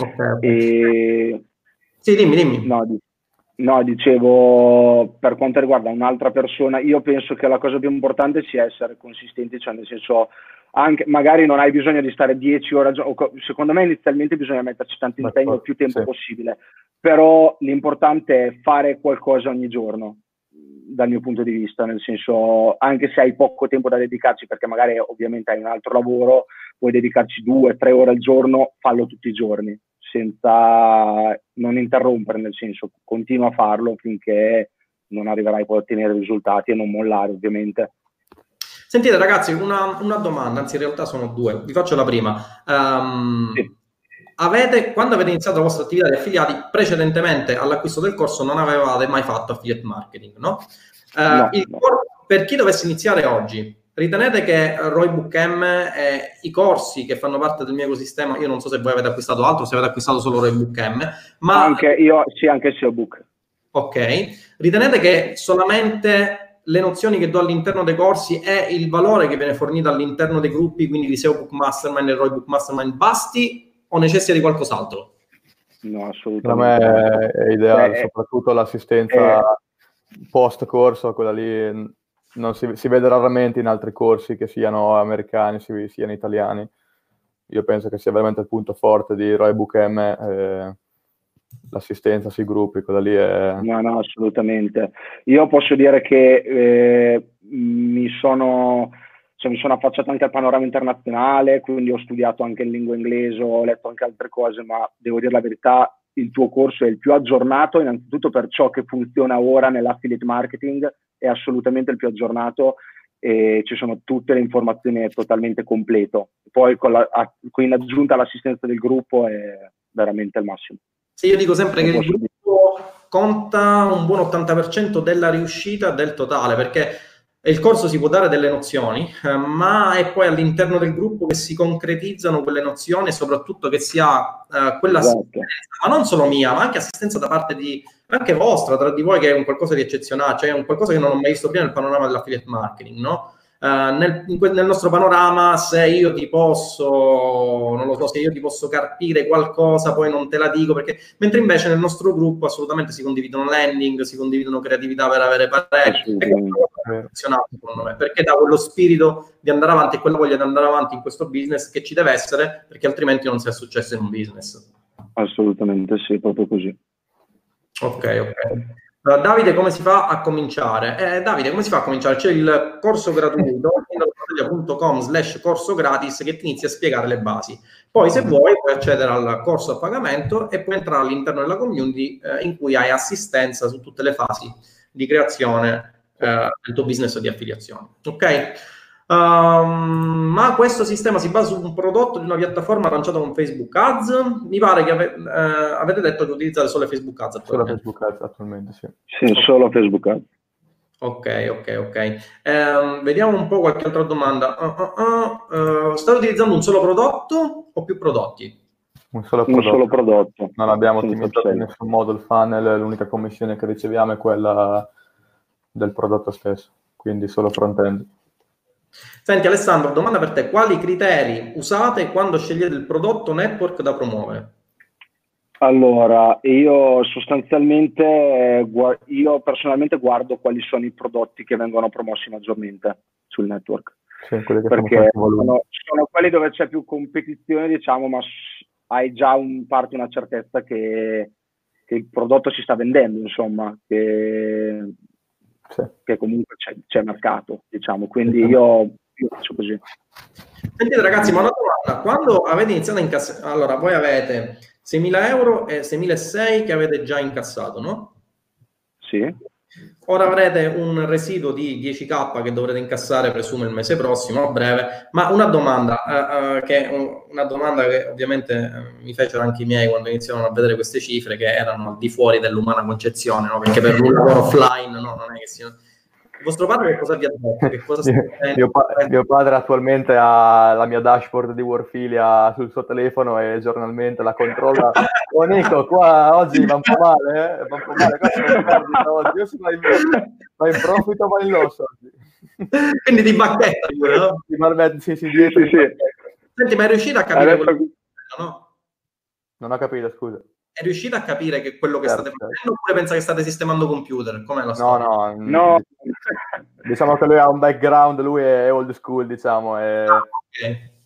Okay. E... Sì, dimmi, dimmi. No, no, dicevo, per quanto riguarda un'altra persona, io penso che la cosa più importante sia essere consistenti, cioè nel senso anche, magari non hai bisogno di stare 10 ore, secondo me inizialmente bisogna metterci tanto impegno il più tempo sì. possibile, però l'importante è fare qualcosa ogni giorno dal mio punto di vista, nel senso anche se hai poco tempo da dedicarci perché magari ovviamente hai un altro lavoro, puoi dedicarci due, tre ore al giorno, fallo tutti i giorni senza non interrompere, nel senso continua a farlo finché non arriverai poi a ottenere risultati e non mollare ovviamente. Sentite ragazzi, una, una, domanda, anzi in realtà sono due, vi faccio la prima. Um, sì. avete, quando avete iniziato la vostra attività di affiliati, precedentemente all'acquisto del corso non avevate mai fatto affiliate marketing, no? Uh, no, no. Corso, per chi dovesse iniziare oggi, ritenete che Roybook M e i corsi che fanno parte del mio ecosistema, io non so se voi avete acquistato altro, se avete acquistato solo Roybook M, ma... Anche io, sì, anche SEObook. Ok, ritenete che solamente le nozioni che do all'interno dei corsi e il valore che viene fornito all'interno dei gruppi, quindi di SEO Book Mastermind e Roy Book Mastermind, basti o necessita di qualcos'altro? No, assolutamente. Per me è ideale, eh, soprattutto l'assistenza eh, post corso, quella lì non si, si, vede raramente in altri corsi che siano americani, siano italiani. Io penso che sia veramente il punto forte di Roy Book M. Eh, l'assistenza sui gruppi, quella lì è... No, no, assolutamente. Io posso dire che eh, mi, sono, cioè, mi sono affacciato anche al panorama internazionale, quindi ho studiato anche in lingua inglese, ho letto anche altre cose, ma devo dire la verità, il tuo corso è il più aggiornato, innanzitutto per ciò che funziona ora nell'affiliate marketing, è assolutamente il più aggiornato e ci sono tutte le informazioni, totalmente completo. Poi con la, in aggiunta all'assistenza del gruppo è veramente il massimo. Se io dico sempre che il gruppo conta un buon 80% della riuscita del totale, perché il corso si può dare delle nozioni, eh, ma è poi all'interno del gruppo che si concretizzano quelle nozioni e soprattutto che si ha eh, quella esatto. ma non solo mia, ma anche assistenza da parte di anche vostra, tra di voi, che è un qualcosa di eccezionale, cioè un qualcosa che non ho mai visto prima nel panorama dell'affiliate marketing, no? Uh, nel, nel, nostro panorama, se io ti posso, non lo so, se io ti posso carpire qualcosa, poi non te la dico perché, mentre invece nel nostro gruppo assolutamente si condividono landing, si condividono creatività per avere pareri, secondo me, perché dà quello spirito di andare avanti e quella voglia di andare avanti in questo business che ci deve essere, perché altrimenti non si è successo in un business. Assolutamente sì, proprio così. Ok, ok. Davide, come si fa a cominciare? Eh, Davide, come si fa a cominciare? C'è il corso gratuito, (laughs) com slash corso gratis che ti inizia a spiegare le basi. Poi, se vuoi, puoi accedere al corso a pagamento e puoi entrare all'interno della community eh, in cui hai assistenza su tutte le fasi di creazione eh, del tuo business di affiliazione. Ok? Um, ma questo sistema si basa su un prodotto di una piattaforma lanciata con Facebook Ads. Mi pare che ave, eh, avete detto che utilizzate solo Facebook Ads. Solo Facebook Ads attualmente, sì. Sì, solo Facebook Ads. Ok, ok, ok. Um, vediamo un po' qualche altra domanda. Uh, uh, uh, state utilizzando un solo prodotto o più prodotti? Un solo prodotto. Un solo prodotto. Non abbiamo ottimizzato in nessun modo il funnel, l'unica commissione che riceviamo è quella del prodotto stesso, quindi solo front-end. Senti Alessandro, domanda per te, quali criteri usate quando scegliete il prodotto network da promuovere? Allora, io sostanzialmente, io personalmente guardo quali sono i prodotti che vengono promossi maggiormente sul network. Sì, perché sono, sono, quelli dove c'è più competizione, diciamo, ma hai già un parte una certezza che, che il prodotto si sta vendendo, insomma, che sì. che comunque c'è, c'è, mercato, diciamo. Quindi io, io faccio così. Sentite ragazzi, ma una domanda, quando avete iniziato a incassare, allora voi avete 6.000 euro e 6.600 che avete già incassato, no? Sì. Ora avrete un residuo di 10k che dovrete incassare, presumo, il mese prossimo, a breve. Ma una domanda, uh, uh, che, una domanda che ovviamente uh, mi fecero anche i miei quando iniziarono a vedere queste cifre, che erano al di fuori dell'umana concezione, no? perché per un lavoro offline no, non è che il vostro padre che cosa vi ha detto? (laughs) Mio, pa- mio, padre attualmente ha la mia dashboard di Warfilia sul suo telefono e giornalmente la controlla. (laughs) oh Nico, qua oggi va un po' male, eh? va un po' male. oggi. (laughs) Io sono in, va in profitto ma in loss oggi. Quindi di bacchetta pure, no? Di barbetta, sì, sì, dietro. Sì, sì. Senti, ma è riuscito a capire Adesso... quello che... no? Non ho capito, scusa è riuscita a capire che quello che certo, state facendo oppure pensa che state sistemando computer? Com'è la storia? No, no, no. diciamo che lui ha un background, lui è old school, diciamo. È... Ah, okay.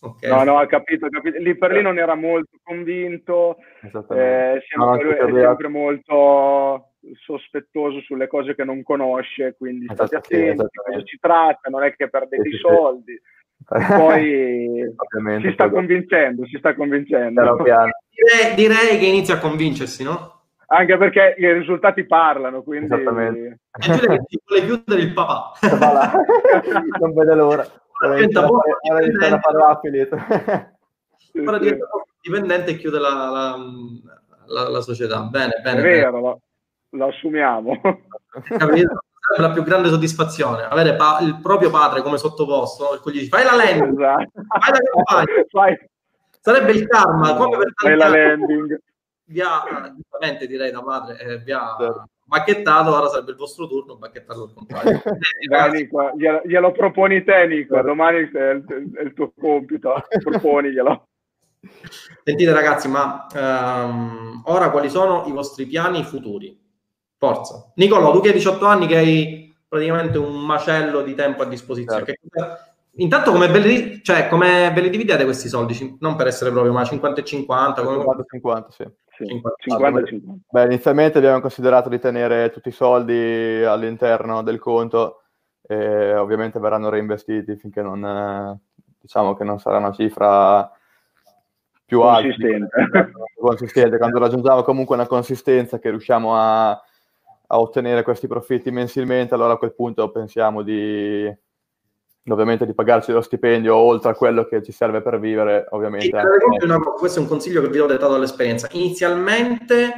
Okay. No, no, ha capito, ha capito. Lì per lì non era molto convinto, eh, sempre, no, lui è sempre molto sospettoso sulle cose che non conosce, quindi state attenti a cosa si tratta, non è che perdete sì, i soldi. Sì poi (laughs) si sta convincendo, si sta convincendo. (laughs) Direi, direi, che inizia a convincersi, no? Anche perché i risultati parlano, quindi... Esattamente. Giulia che ti vuole chiudere il papà. (laughs) non vede l'ora. Ora inizia a fare l'affiliate. Ora diventa dipendente e chiude la, la, la, la società. Bene, bene. È vero, bene. Lo, lo assumiamo. Capito? La più grande soddisfazione, avere pa- il proprio padre come sottoposto, per cui gli dici fai la landing, esatto. fai la campagna, (laughs) fai. sarebbe il karma, come per fai la landing. Vi ha, giustamente direi da padre, eh, vi ha certo. bacchettato, ora sarebbe il vostro turno, bacchettarlo al contrario. (laughs) Dai, Nico, glielo, glielo, proponi te, Nico, certo. domani è il, è il tuo compito, (laughs) proponiglielo. Sentite ragazzi, ma um, ora quali sono i vostri piani futuri? Forza. Nicolò, tu che hai 18 anni, che hai praticamente un macello di tempo a disposizione. Certo. Intanto come ve, li, cioè, come ve li dividete questi soldi? Non per essere proprio, ma 50 e 50? 50 e 50, sì. sì. 50, 50 e 50. Beh, inizialmente abbiamo considerato di tenere tutti i soldi all'interno del conto e ovviamente verranno reinvestiti finché non, diciamo che non sarà una cifra più consistente. alta. consistente. Quando raggiungiamo comunque una consistenza che riusciamo a a ottenere questi profitti mensilmente, allora a quel punto pensiamo di ovviamente di pagarci lo stipendio oltre a quello che ci serve per vivere, ovviamente. Una, questo è un consiglio che vi ho dato dall'esperienza. Inizialmente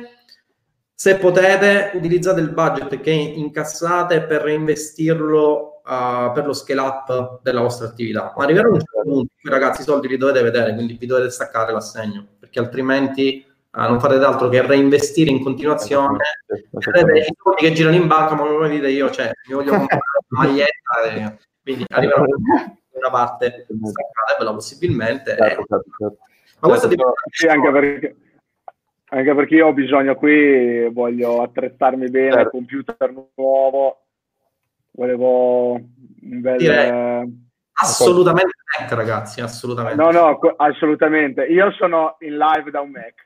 se potete, utilizzate il budget che incassate per reinvestirlo uh, per lo scale up della vostra attività. Ma arriverà un certo punto ragazzi i soldi li dovete vedere, quindi vi dovete staccare l'assegno, perché altrimenti uh, non farete altro che reinvestire in continuazione. Avete i soldi che girano in banca, ma come dite io, cioè, mi voglio comprare una (laughs) maglietta, e, quindi arriverà una (laughs) parte staccatevela possibilmente. Certo, certo, certo. Ma questo dipende sì, anche perché anche perché io ho bisogno qui, voglio attrezzarmi bene, certo. computer nuovo, volevo un bel... Direi. Assolutamente Mac, ragazzi, assolutamente. No, no, assolutamente. Io sono in live da un Mac.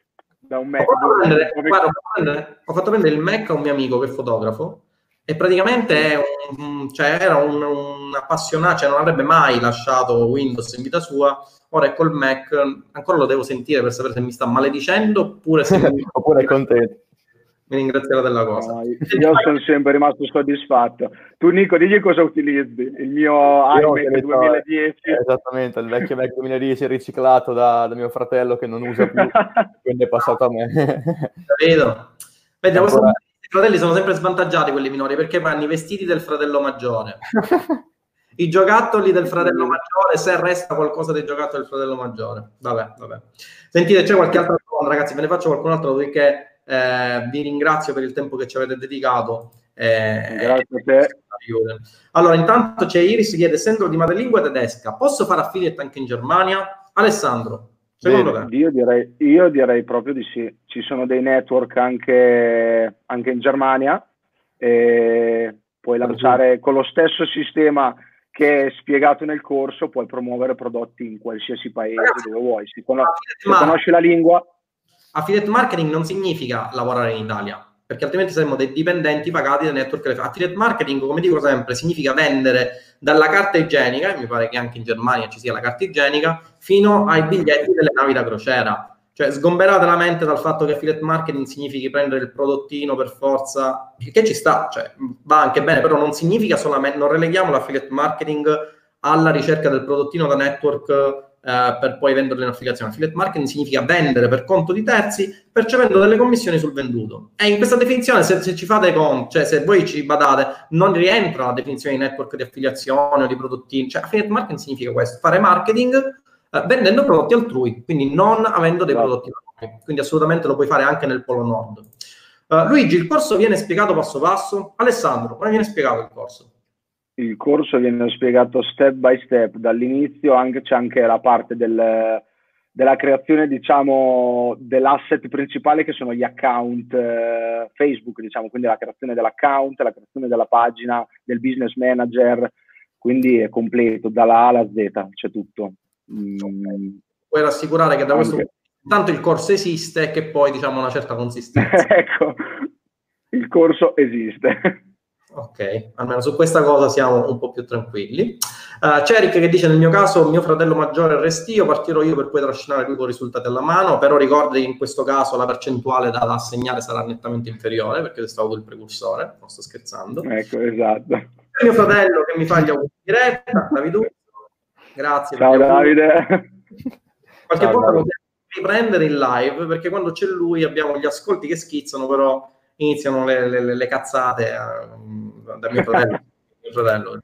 Da un Mac. Ho fatto, prendere, guarda, ho, fatto prendere, ho fatto prendere il Mac a un mio amico che è fotografo e praticamente un, cioè, era un, un, appassionato, cioè non avrebbe mai lasciato Windows in vita sua. Ora è col Mac, ancora lo devo sentire per sapere se mi sta maledicendo oppure se (laughs) oppure è contento. Mi ringrazierà della cosa. No, io sono sempre rimasto soddisfatto. Tu, Nico, digli cosa utilizzi. Il mio iMac 2010. Esattamente, il vecchio Mac 2010 riciclato da, da, mio fratello che non usa più, (laughs) quindi è passato a me. Vedo. Vedi, ancora... i fratelli sono sempre svantaggiati quelli minori perché vanno i vestiti del fratello maggiore. (laughs) I giocattoli del fratello maggiore, se resta qualcosa dei giocattoli del fratello maggiore. Vabbè, vabbè. Sentite, c'è qualche altra domanda, ragazzi? Ve ne faccio qualcun altro perché eh, vi ringrazio per il tempo che ci avete dedicato. Eh, Grazie a te. Allora, intanto c'è Iris che chiede, essendo di madrelingua tedesca, posso fare affiliate anche in Germania? Alessandro, secondo Beh, te? Io direi, io direi, proprio di sì. Ci sono dei network anche, anche in Germania e puoi lanciare con lo stesso sistema che è spiegato nel corso, puoi promuovere prodotti in qualsiasi paese Ragazzi, dove vuoi. Se, con- se conosci la lingua affiliate marketing non significa lavorare in Italia, perché altrimenti saremmo dei dipendenti pagati da network. Affiliate marketing, come dico sempre, significa vendere dalla carta igienica, e mi pare che anche in Germania ci sia la carta igienica, fino ai biglietti delle navi da crociera. Cioè, sgomberate la mente dal fatto che affiliate marketing significhi prendere il prodottino per forza, che ci sta, cioè, va anche bene, però non significa solamente, non releghiamo l'affiliate marketing alla ricerca del prodottino da network eh, per poi venderlo in affiliazione. Affiliate marketing significa vendere per conto di terzi percependo delle commissioni sul venduto. E in questa definizione, se, se ci fate conto, cioè se voi ci badate, non rientra la definizione di network di affiliazione o di prodottini. Cioè, affiliate marketing significa questo, fare marketing eh, vendendo prodotti altrui, quindi non avendo dei prodotti propri. Quindi assolutamente lo puoi fare anche nel Polo Nord. Uh, Luigi, il corso viene spiegato passo passo. Alessandro, come viene spiegato il corso? Il corso viene spiegato step by step dall'inizio, anche, c'è anche la parte del, della creazione, diciamo, dell'asset principale che sono gli account eh, Facebook, diciamo, quindi la creazione dell'account, la creazione della pagina, del business manager, quindi è completo dalla A alla Z, c'è tutto. Mm. Puoi rassicurare che da anche. questo tanto il corso esiste e che poi diciamo una certa (laughs) consistenza. ecco, il corso esiste. Ok, almeno su questa cosa siamo un po' più tranquilli. Uh, c'è Eric che dice: Nel mio caso, mio fratello maggiore restio, partirò io per poi trascinare lui con risultati alla mano. Però ricordi che in questo caso la percentuale da, assegnare sarà nettamente inferiore perché sei stato il precursore. Non sto scherzando. Ecco, esatto. C'è mio fratello che mi fa gli auguri in diretta. Davidu. Grazie. Ciao Davide. Qualche Ciao, volta dobbiamo riprendere in live perché quando c'è lui abbiamo gli ascolti che schizzano, però iniziano le, le, le cazzate uh, da mio fratello. mio fratello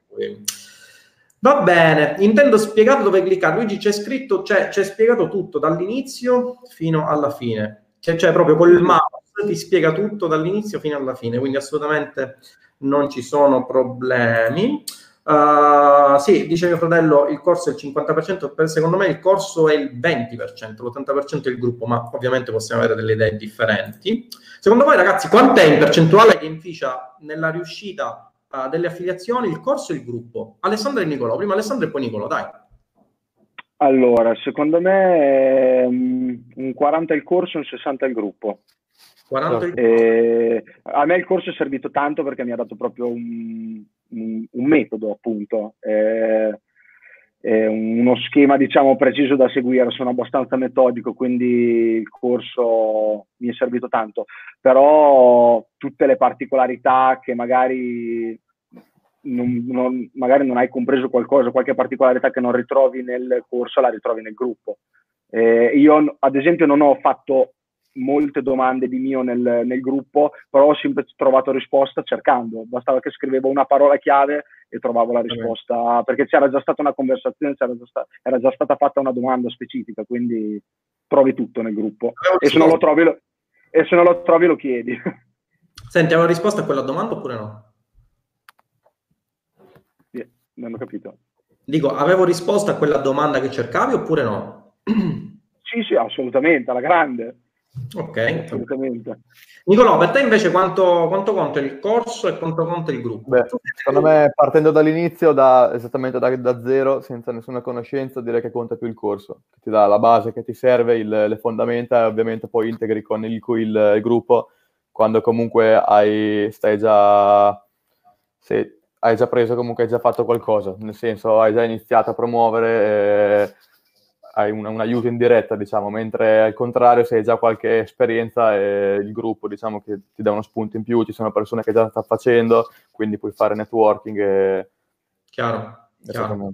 Va bene, intendo spiegato dove cliccare. Luigi c'è scritto, c'è, c'è spiegato tutto dall'inizio fino alla fine. C'è, c'è proprio col mouse ti spiega tutto dall'inizio fino alla fine, quindi assolutamente non ci sono problemi. Uh, sì, dice mio fratello, il corso è il 50%, per, secondo me il corso è il 20%, l'80% è il gruppo, ma ovviamente possiamo avere delle idee differenti. Secondo voi ragazzi, quant'è in percentuale che inficia nella riuscita uh, delle affiliazioni il corso e il gruppo? Alessandro e Nicolò, prima Alessandro e poi Nicolò, dai. Allora, secondo me um, un 40 il corso e un 60 il gruppo. 40 il... Eh, a me il corso è servito tanto perché mi ha dato proprio un, un, metodo, appunto, eh, eh, uno schema, diciamo, preciso da seguire. Sono abbastanza metodico, quindi il corso mi è servito tanto. Però tutte le particolarità che magari non, non, magari non hai compreso qualcosa, qualche particolarità che non ritrovi nel corso, la ritrovi nel gruppo. Eh, io, ad esempio, non ho fatto molte domande di mio nel, nel, gruppo, però ho sempre trovato risposta cercando, bastava che scrivevo una parola chiave e trovavo la risposta, perché c'era già stata una conversazione, già sta, era già stata fatta una domanda specifica, quindi trovi tutto nel gruppo e se, non lo trovi, lo, e se non lo trovi lo chiedi. Senti, avevo risposto a quella domanda oppure no? Yeah, non ho capito. Dico, avevo risposto a quella domanda che cercavi oppure no? (clears throat) Sì, sì, assolutamente, alla grande. Ok, assolutamente. Nicolò, per te invece quanto, quanto, conta il corso e quanto conta il gruppo? Beh, secondo me partendo dall'inizio, da, esattamente da, da, zero, senza nessuna conoscenza, direi che conta più il corso, che ti dà la base che ti serve, il, le fondamenta e ovviamente poi integri con il, il, il gruppo quando comunque hai, stai già, se, hai già preso, comunque hai già fatto qualcosa, nel senso hai già iniziato a promuovere... Eh, hai un, un, aiuto in diretta, diciamo, mentre al contrario se hai già qualche esperienza e il gruppo, diciamo, che ti dà uno spunto in più, ci sono persone che già sta facendo, quindi puoi fare networking e... Chiaro, chiaro.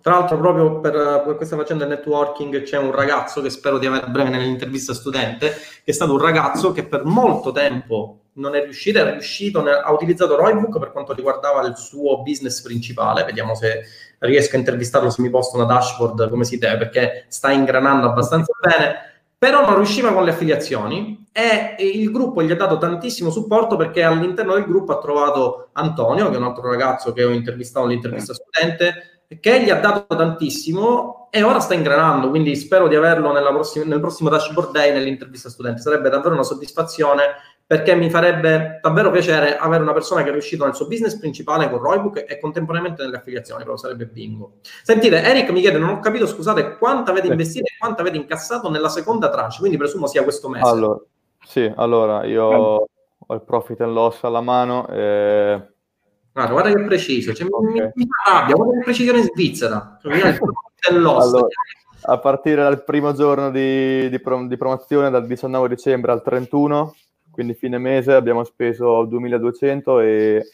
Tra l'altro, proprio per, per, questa faccenda del networking c'è un ragazzo che spero di avere breve nell'intervista studente, che è stato un ragazzo che per molto tempo non è riuscito, è riuscito, ha utilizzato Roybook per quanto riguardava il suo business principale. Vediamo se riesco a intervistarlo, se mi posto una dashboard come si deve, perché sta ingranando abbastanza bene. Però non riusciva con le affiliazioni e il gruppo gli ha dato tantissimo supporto perché all'interno del gruppo ha trovato Antonio, che è un altro ragazzo che ho intervistato all'intervista studente, che gli ha dato tantissimo e ora sta ingranando, quindi spero di averlo prossima, nel prossimo dashboard day nell'intervista studente. Sarebbe davvero una soddisfazione perché mi farebbe davvero piacere avere una persona che è riuscita nel suo business principale con Roybook e contemporaneamente nelle affiliazioni, però sarebbe bingo. Sentite, Eric mi chiede, non ho capito, scusate, quanto avete investito e quanto avete incassato nella seconda tranche, quindi presumo sia questo mese. Allora, sì, allora io ho il profit and loss alla mano e Guarda, guarda che preciso, cioè, okay. mi, mi arrabbia, guarda che precisione in Svizzera. Cioè, allora, a partire dal primo giorno di, di, prom- di, promozione, dal 19 dicembre al 31, quindi fine mese, abbiamo speso 2200 e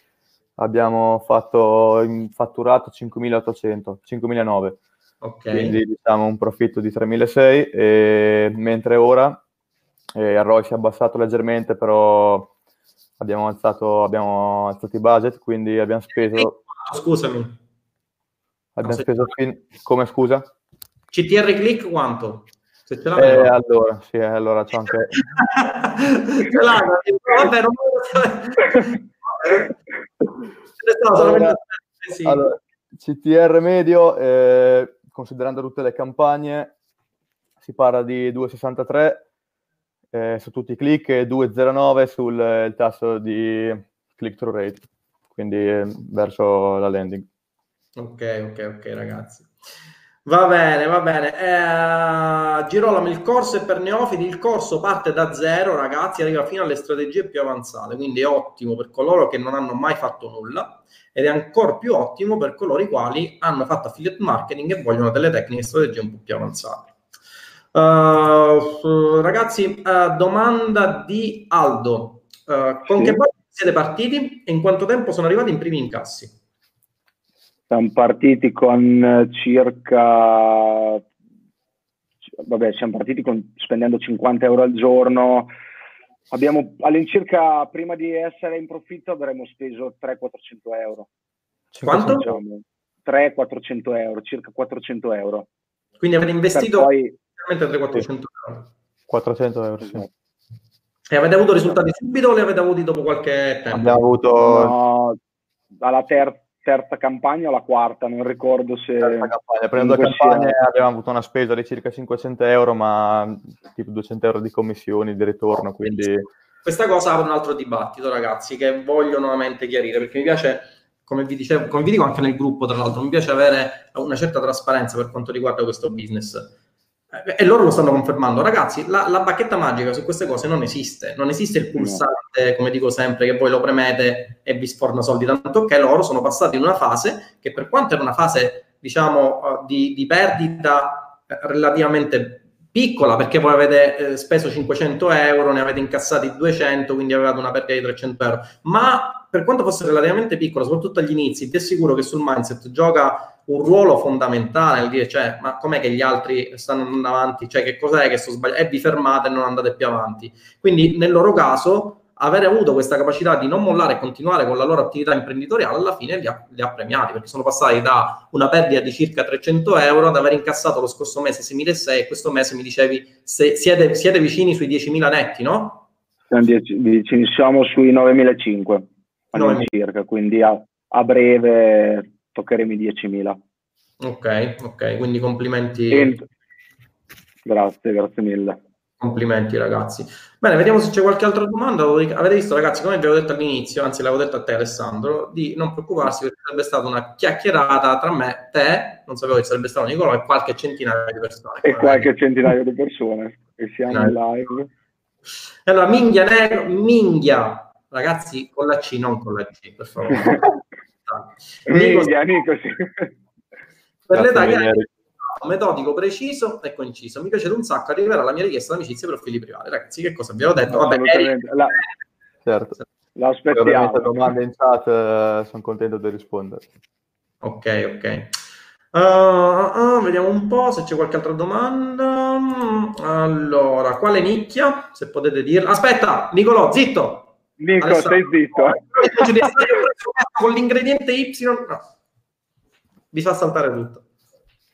abbiamo fatto fatturato 5800, 5009. Okay. Quindi diciamo un profitto di 3600, mentre ora eh, il ROI si è abbassato leggermente, però abbiamo alzato, abbiamo alzato i budget, quindi abbiamo speso... Scusami. Abbiamo speso... Fin... Come scusa? CTR click quanto? Se ce l'hai. Eh, allora, sì, allora c'è anche... ce l'ha, vabbè, non allora, allora, CTR medio, eh, considerando tutte le campagne, si parla di 2,63 eh, su tutti i click e 2,09 sul eh, tasso di click-through rate, quindi eh, verso la landing. Ok, ok, ok ragazzi. Va bene, va bene. Eh, Girolamo, il corso è per neofiti, il corso parte da zero, ragazzi, arriva fino alle strategie più avanzate, quindi è ottimo per coloro che non hanno mai fatto nulla ed è ancora più ottimo per coloro i quali hanno fatto affiliate marketing e vogliono delle tecniche e strategie un po' più avanzate. Uh, ragazzi, uh, domanda di Aldo. Uh, con sì. che base siete partiti e in quanto tempo sono arrivati in primi incassi? Siamo partiti con circa... Vabbè, siamo partiti con, spendendo 50 euro al giorno. Abbiamo all'incirca, prima di essere in profitto, avremmo speso 300-400 euro. Quanto? Diciamo, 300-400 euro, circa 400 euro. Quindi avete investito... Poi mentre 400 euro. 400 euro, sì. E avete avuto risultati subito o li avete avuti dopo qualche tempo? Abbiamo avuto... No, dalla ter- terza campagna o la quarta, non ricordo se... Terza campagna. Prima due campagne abbiamo avuto una spesa di circa 500 euro, ma tipo 200 euro di commissioni, di ritorno, quindi... Questa cosa apre un altro dibattito, ragazzi, che voglio nuovamente chiarire, perché mi piace come vi, dicevo, come vi dico anche nel gruppo, tra l'altro, mi piace avere una certa trasparenza per quanto riguarda questo business. E loro lo stanno confermando. Ragazzi, la, la, bacchetta magica su queste cose non esiste. Non esiste il pulsante, come dico sempre, che voi lo premete e vi sforna soldi. Tanto che loro sono passati in una fase che, per quanto era una fase, diciamo, uh, di, di perdita eh, relativamente piccola, perché voi avete eh, speso 500 euro, ne avete incassati 200, quindi avevate una perdita di 300 euro. Ma per quanto fosse relativamente piccola, soprattutto agli inizi, ti assicuro che sul mindset gioca un ruolo fondamentale nel dire, cioè, ma com'è che gli altri stanno andando avanti? Cioè, che cos'è che sto sbagliando? E vi fermate e non andate più avanti. Quindi, nel loro caso, avere avuto questa capacità di non mollare e continuare con la loro attività imprenditoriale, alla fine li ha, li ha, premiati, perché sono passati da una perdita di circa 300 euro ad aver incassato lo scorso mese 6.600 e questo mese mi dicevi se siete, siete vicini sui 10.000 netti, no? Vicini, siamo sui 9.500 circa, quindi a, a, breve toccheremo i 10.000. Ok, ok, quindi complimenti. E... Grazie, grazie mille. Complimenti ragazzi. Bene, vediamo se c'è qualche altra domanda. Avete visto ragazzi, come vi avevo detto all'inizio, anzi l'avevo detto a te Alessandro, di non preoccuparsi perché sarebbe stata una chiacchierata tra me, te, non sapevo che sarebbe stato Nicolò e qualche centinaio di persone. E qualche centinaio di persone che siamo in live. Allora, minghia, negro, minghia, ragazzi, con la C, non con la G, per favore. (laughs) minghia, Nico, sì. Per l'età che metodico, preciso e conciso. Mi piace un sacco, arriverà la mia richiesta d'amicizia per profili privati. Ragazzi, che cosa vi ho detto? Vabbè, la... certo. L'aspettiamo. domande in chat, eh, sono contento di rispondere. Ok, ok. Uh, uh, vediamo un po' se c'è qualche altra domanda. Allora, quale nicchia? Se potete dirla. Aspetta, Nicolò, zitto. Nico, stai zitto. (laughs) Con l'ingrediente Y, no. Vi fa saltare tutto.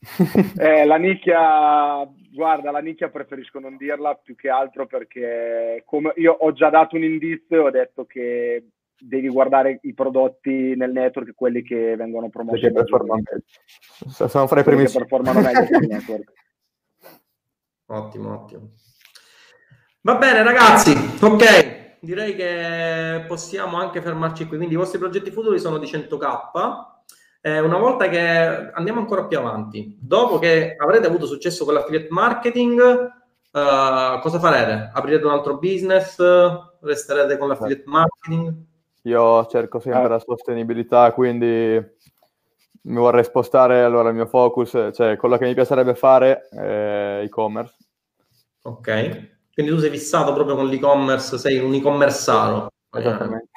(laughs) eh, la nicchia, guarda, la nicchia preferisco non dirla più che altro perché come io ho già dato un indizio e ho detto che devi guardare i prodotti nel network, quelli che vengono promossi. Perché performano meglio. Sono fra i primi. performano meglio sul (laughs) network. Ottimo, ottimo. Va bene ragazzi, ok, direi che possiamo anche fermarci qui. Quindi i vostri progetti futuri sono di 100k eh, una volta che andiamo ancora più avanti, dopo che avrete avuto successo con l'affiliate marketing, uh, cosa farete? Aprirete un altro business? Resterete con l'affiliate marketing? Io cerco sempre ah. la sostenibilità, quindi mi vorrei spostare allora il mio focus, cioè quello che mi piacerebbe fare è e-commerce. Ok, quindi tu sei fissato proprio con l'e-commerce, sei un e-commercearo. Esattamente.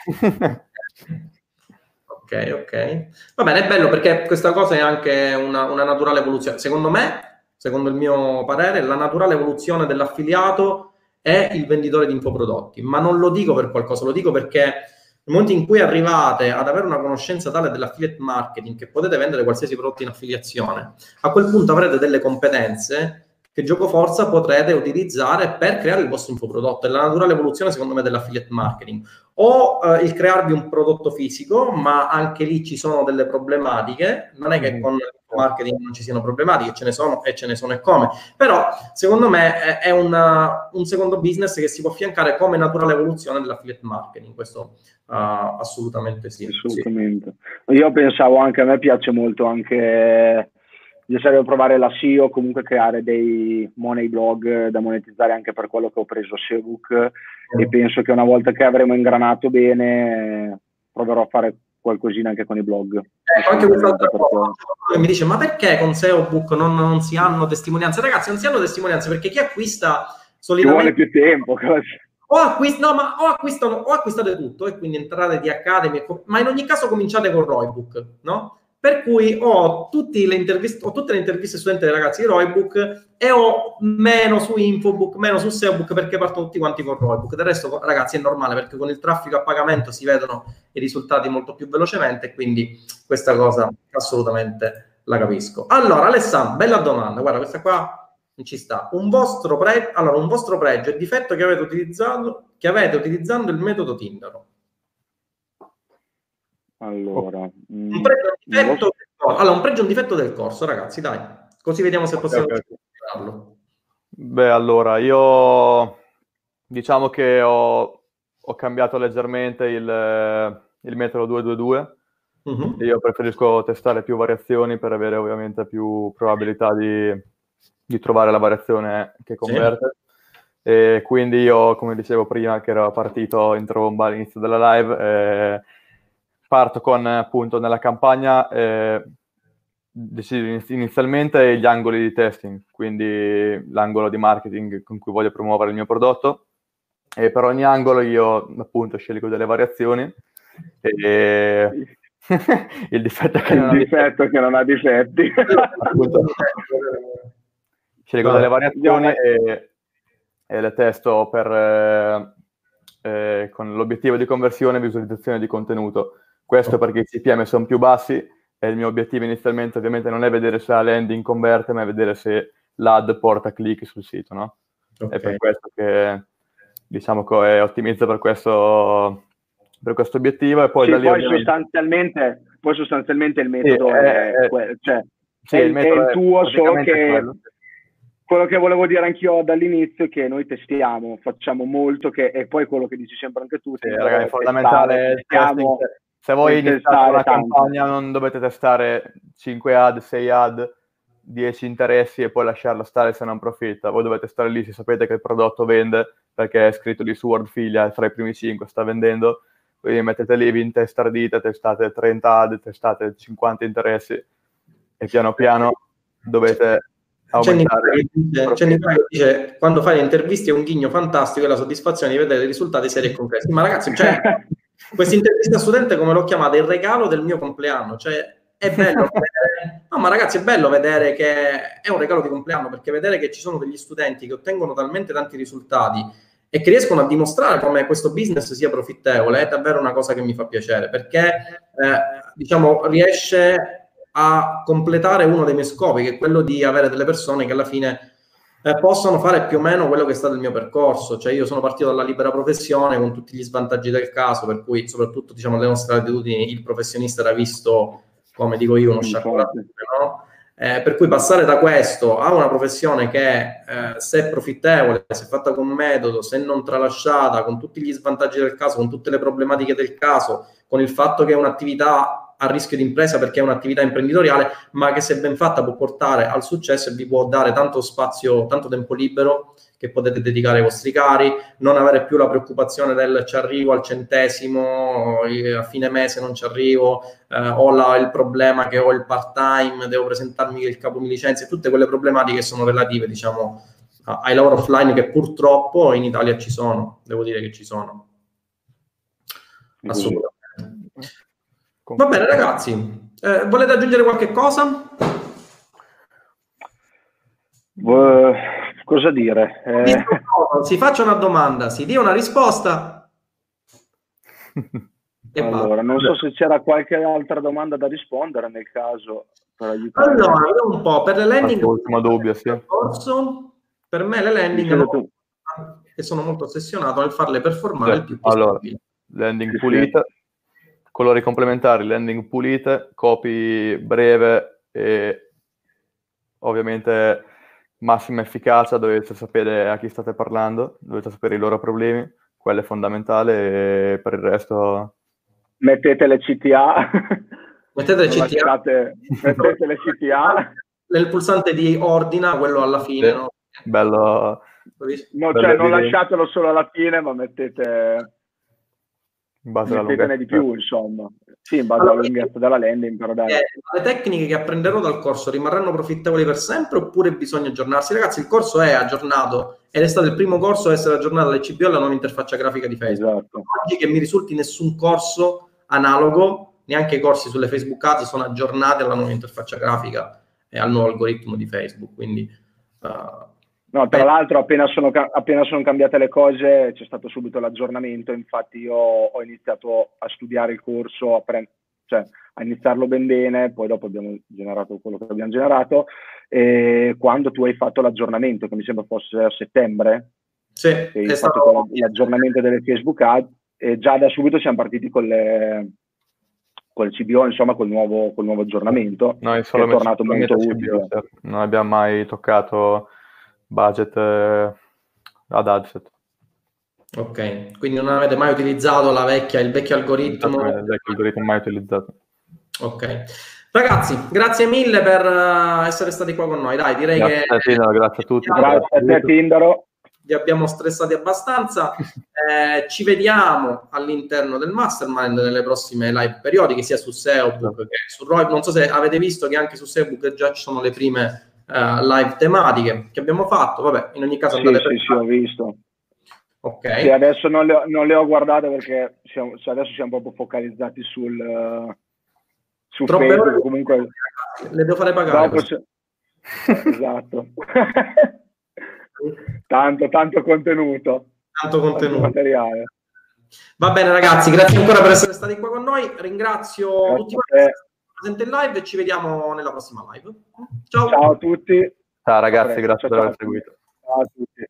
Ok, ok. Va bene, è bello perché questa cosa è anche una, una naturale evoluzione. Secondo me, secondo il mio parere, la naturale evoluzione dell'affiliato è il venditore di infoprodotti, ma non lo dico per qualcosa, lo dico perché nel momento in cui arrivate ad avere una conoscenza tale dell'affiliate marketing che potete vendere qualsiasi prodotto in affiliazione, a quel punto avrete delle competenze che gioco forza potrete utilizzare per creare il vostro infoprodotto. È la naturale evoluzione, secondo me, dell'affiliate marketing. O eh, il crearvi un prodotto fisico, ma anche lì ci sono delle problematiche. Non è che mm. con il marketing non ci siano problematiche, ce ne sono e ce ne sono e come. Però, secondo me, è una, un secondo business che si può affiancare come naturale evoluzione dell'affiliate marketing. Questo uh, assolutamente sì. Assolutamente. Sì. Io pensavo anche, a me piace molto anche piacerebbe provare la SEO, comunque creare dei money blog da monetizzare anche per quello che ho preso Seobook mm. e penso che una volta che avremo ingranato bene proverò a fare qualcosina anche con i blog. Ecco, anche quest'altra cosa mi dice, ma perché con SEObook non, non, si hanno testimonianze? Ragazzi, non si hanno testimonianze perché chi acquista solitamente... Ci vuole più tempo. O, acquist- no, ma o, acquistano, o acquistate tutto e quindi entrate di Academy, ma in ogni caso cominciate con Roybook, no? Per cui ho, tutte le interviste studenti dei ragazzi di Roybook e ho meno su Infobook, meno su SEObook perché partono tutti quanti con Roybook. Del resto, ragazzi, è normale perché con il traffico a pagamento si vedono i risultati molto più velocemente, quindi questa cosa assolutamente la capisco. Allora, Alessandro, bella domanda. Guarda, questa qua ci sta. Un vostro, pre- allora, un vostro pregio e difetto che avete utilizzato, che avete utilizzando il metodo Tinder. Allora, un mm, pregio, un difetto, vostro... allora, un pregio un difetto del corso, ragazzi, dai, così vediamo se possiamo okay, okay. Beh, allora, io diciamo che ho, ho cambiato leggermente il, il metodo 222. Uh-huh. Io preferisco testare più variazioni per avere ovviamente più probabilità di, di trovare la variazione che converte. Sì. E quindi io, come dicevo prima, che ero partito in tromba all'inizio della live, eh, parto con appunto nella campagna eh, decido inizialmente gli angoli di testing, quindi l'angolo di marketing con cui voglio promuovere il mio prodotto e per ogni angolo io appunto scelgo delle variazioni E... (laughs) il difetto è che, non, difetto ha... che non ha difetti. Scelgo delle variazioni e, e le testo per, eh, eh, con l'obiettivo di conversione e visualizzazione di contenuto. Questo perché i CPM sono più bassi e il mio obiettivo inizialmente ovviamente non è vedere se la landing converte, ma è vedere se l'ad porta click sul sito, no? Okay. È per questo che diciamo che ottimizza per questo, per questo obiettivo e poi sì, da lì poi ovviamente... sostanzialmente, poi sostanzialmente il metodo sì, è, è, cioè, sì, è, il, è il tuo, solo che quello. quello. che volevo dire anch'io dall'inizio è che noi testiamo, facciamo molto, che è poi quello che dici sempre anche tu. Sì, ragazzi, è fondamentale testiamo, se voi iniziate una campagna non dovete testare 5 ad, 6 ad, 10 interessi e poi lasciarlo stare se non profitta. Voi dovete stare lì se sapete che il prodotto vende perché è scritto lì su Wordfilia fra i primi 5 sta vendendo. Quindi mettete lì, vi intestardite, testate 30 ad, testate 50 interessi e piano piano dovete aumentare. C'è Nicola che dice quando fai le interviste è un ghigno fantastico e la soddisfazione di vedere i risultati seri e concreti. Ma ragazzi, cioè, (laughs) questa intervista studente come l'ho chiamata il regalo del mio compleanno, cioè è bello (laughs) vedere, no ma ragazzi è bello vedere che è un regalo di compleanno perché vedere che ci sono degli studenti che ottengono talmente tanti risultati e che riescono a dimostrare come questo business sia profittevole è davvero una cosa che mi fa piacere perché eh, diciamo riesce a completare uno dei miei scopi che è quello di avere delle persone che alla fine eh, possano fare più o meno quello che è stato il mio percorso. Cioè io sono partito dalla libera professione con tutti gli svantaggi del caso, per cui soprattutto diciamo le nostre attitudini il professionista era visto, come dico io, uno sciacquolatore, no? Eh, per cui passare da questo a una professione che eh, se è profittevole, se è fatta con metodo, se non tralasciata, con tutti gli svantaggi del caso, con tutte le problematiche del caso, con il fatto che è un'attività a rischio di impresa perché è un'attività imprenditoriale, ma che se ben fatta può portare al successo e vi può dare tanto spazio, tanto tempo libero che potete dedicare ai vostri cari, non avere più la preoccupazione del ci arrivo al centesimo, a fine mese non ci arrivo, eh, ho la, il problema che ho il part time, devo presentarmi il capo mi licenzia, tutte quelle problematiche sono relative, diciamo, ai lavori offline che purtroppo in Italia ci sono, devo dire che ci sono. Assolutamente. Va bene ragazzi, eh, volete aggiungere qualche cosa? Uh, cosa dire? Eh... Si faccia una domanda, si dia una risposta. allora, non so se c'era qualche altra domanda da rispondere nel caso. Per aiutare. Allora, un po' per le landing. Ultimo dubbio, sì. Corso, per me le landing non... e sono molto ossessionato nel farle performare sì. il più possibile. Allora, landing pulita, colori complementari, landing pulite, copy breve e ovviamente massima efficacia, dovete sapere a chi state parlando, dovete sapere i loro problemi, quello è fondamentale e per il resto... Mettete le CTA. Mettete le CTA. Lasciate, mettete le CTA. Nel pulsante di ordina, quello alla fine, sì. no? Bello... No, cioè non lasciatelo solo alla fine, ma mettete in base alla lunghezza. di più, insomma. Sì, in base allora, alla lunghezza della landing, però dai. Eh, le tecniche che apprenderò dal corso rimarranno profittevoli per sempre oppure bisogna aggiornarsi? Ragazzi, il corso è aggiornato ed è stato il primo corso a essere aggiornato all'ECB alla nuova interfaccia grafica di Facebook. Esatto. Oggi che mi risulti nessun corso analogo, neanche i corsi sulle Facebook Ads sono aggiornati alla nuova interfaccia grafica e al nuovo algoritmo di Facebook, quindi... Uh, No, tra Beh. l'altro appena sono, appena sono, cambiate le cose c'è stato subito l'aggiornamento, infatti io ho iniziato a studiare il corso, a, pre- cioè, a iniziarlo ben bene, poi dopo abbiamo generato quello che abbiamo generato, e quando tu hai fatto l'aggiornamento, che mi sembra fosse a settembre, sì, hai fatto stato... l'aggiornamento delle Facebook Ad, e già da subito siamo partiti con le col CBO, insomma, col nuovo, col nuovo aggiornamento. Noi solo è tornato molto utile. Non abbiamo mai toccato budget eh, ad adset. Ok, quindi non avete mai utilizzato la vecchia, il vecchio algoritmo? Il vecchio algoritmo mai utilizzato. Ok. Ragazzi, grazie mille per uh, essere stati qua con noi. Dai, direi grazie che... Tindaro, grazie a tutti. Grazie a te, Tindaro. Vi abbiamo stressati abbastanza. (laughs) Eh, ci vediamo all'interno del mastermind nelle prossime live periodiche, sia su SEObook che su Roy. Non so se avete visto che anche su SEObook già ci sono le prime uh, live tematiche che abbiamo fatto. Vabbè, in ogni caso andate sì, per sì, sì, ho visto. Ok. Sì, adesso non le, ho, non le ho guardate perché siamo, adesso siamo proprio focalizzati sul, uh, su Troppe Facebook. Comunque le devo fare pagare. Se... (laughs) esatto. (laughs) tanto, tanto contenuto. Tanto contenuto. Materiale. Va bene ragazzi, grazie ancora per essere stati qua con noi. Ringrazio grazie tutti quelli presenti in live e ci vediamo nella prossima live. Ciao. Ciao a tutti. Ciao ragazzi, grazie ciao, per aver seguito. Ciao a tutti.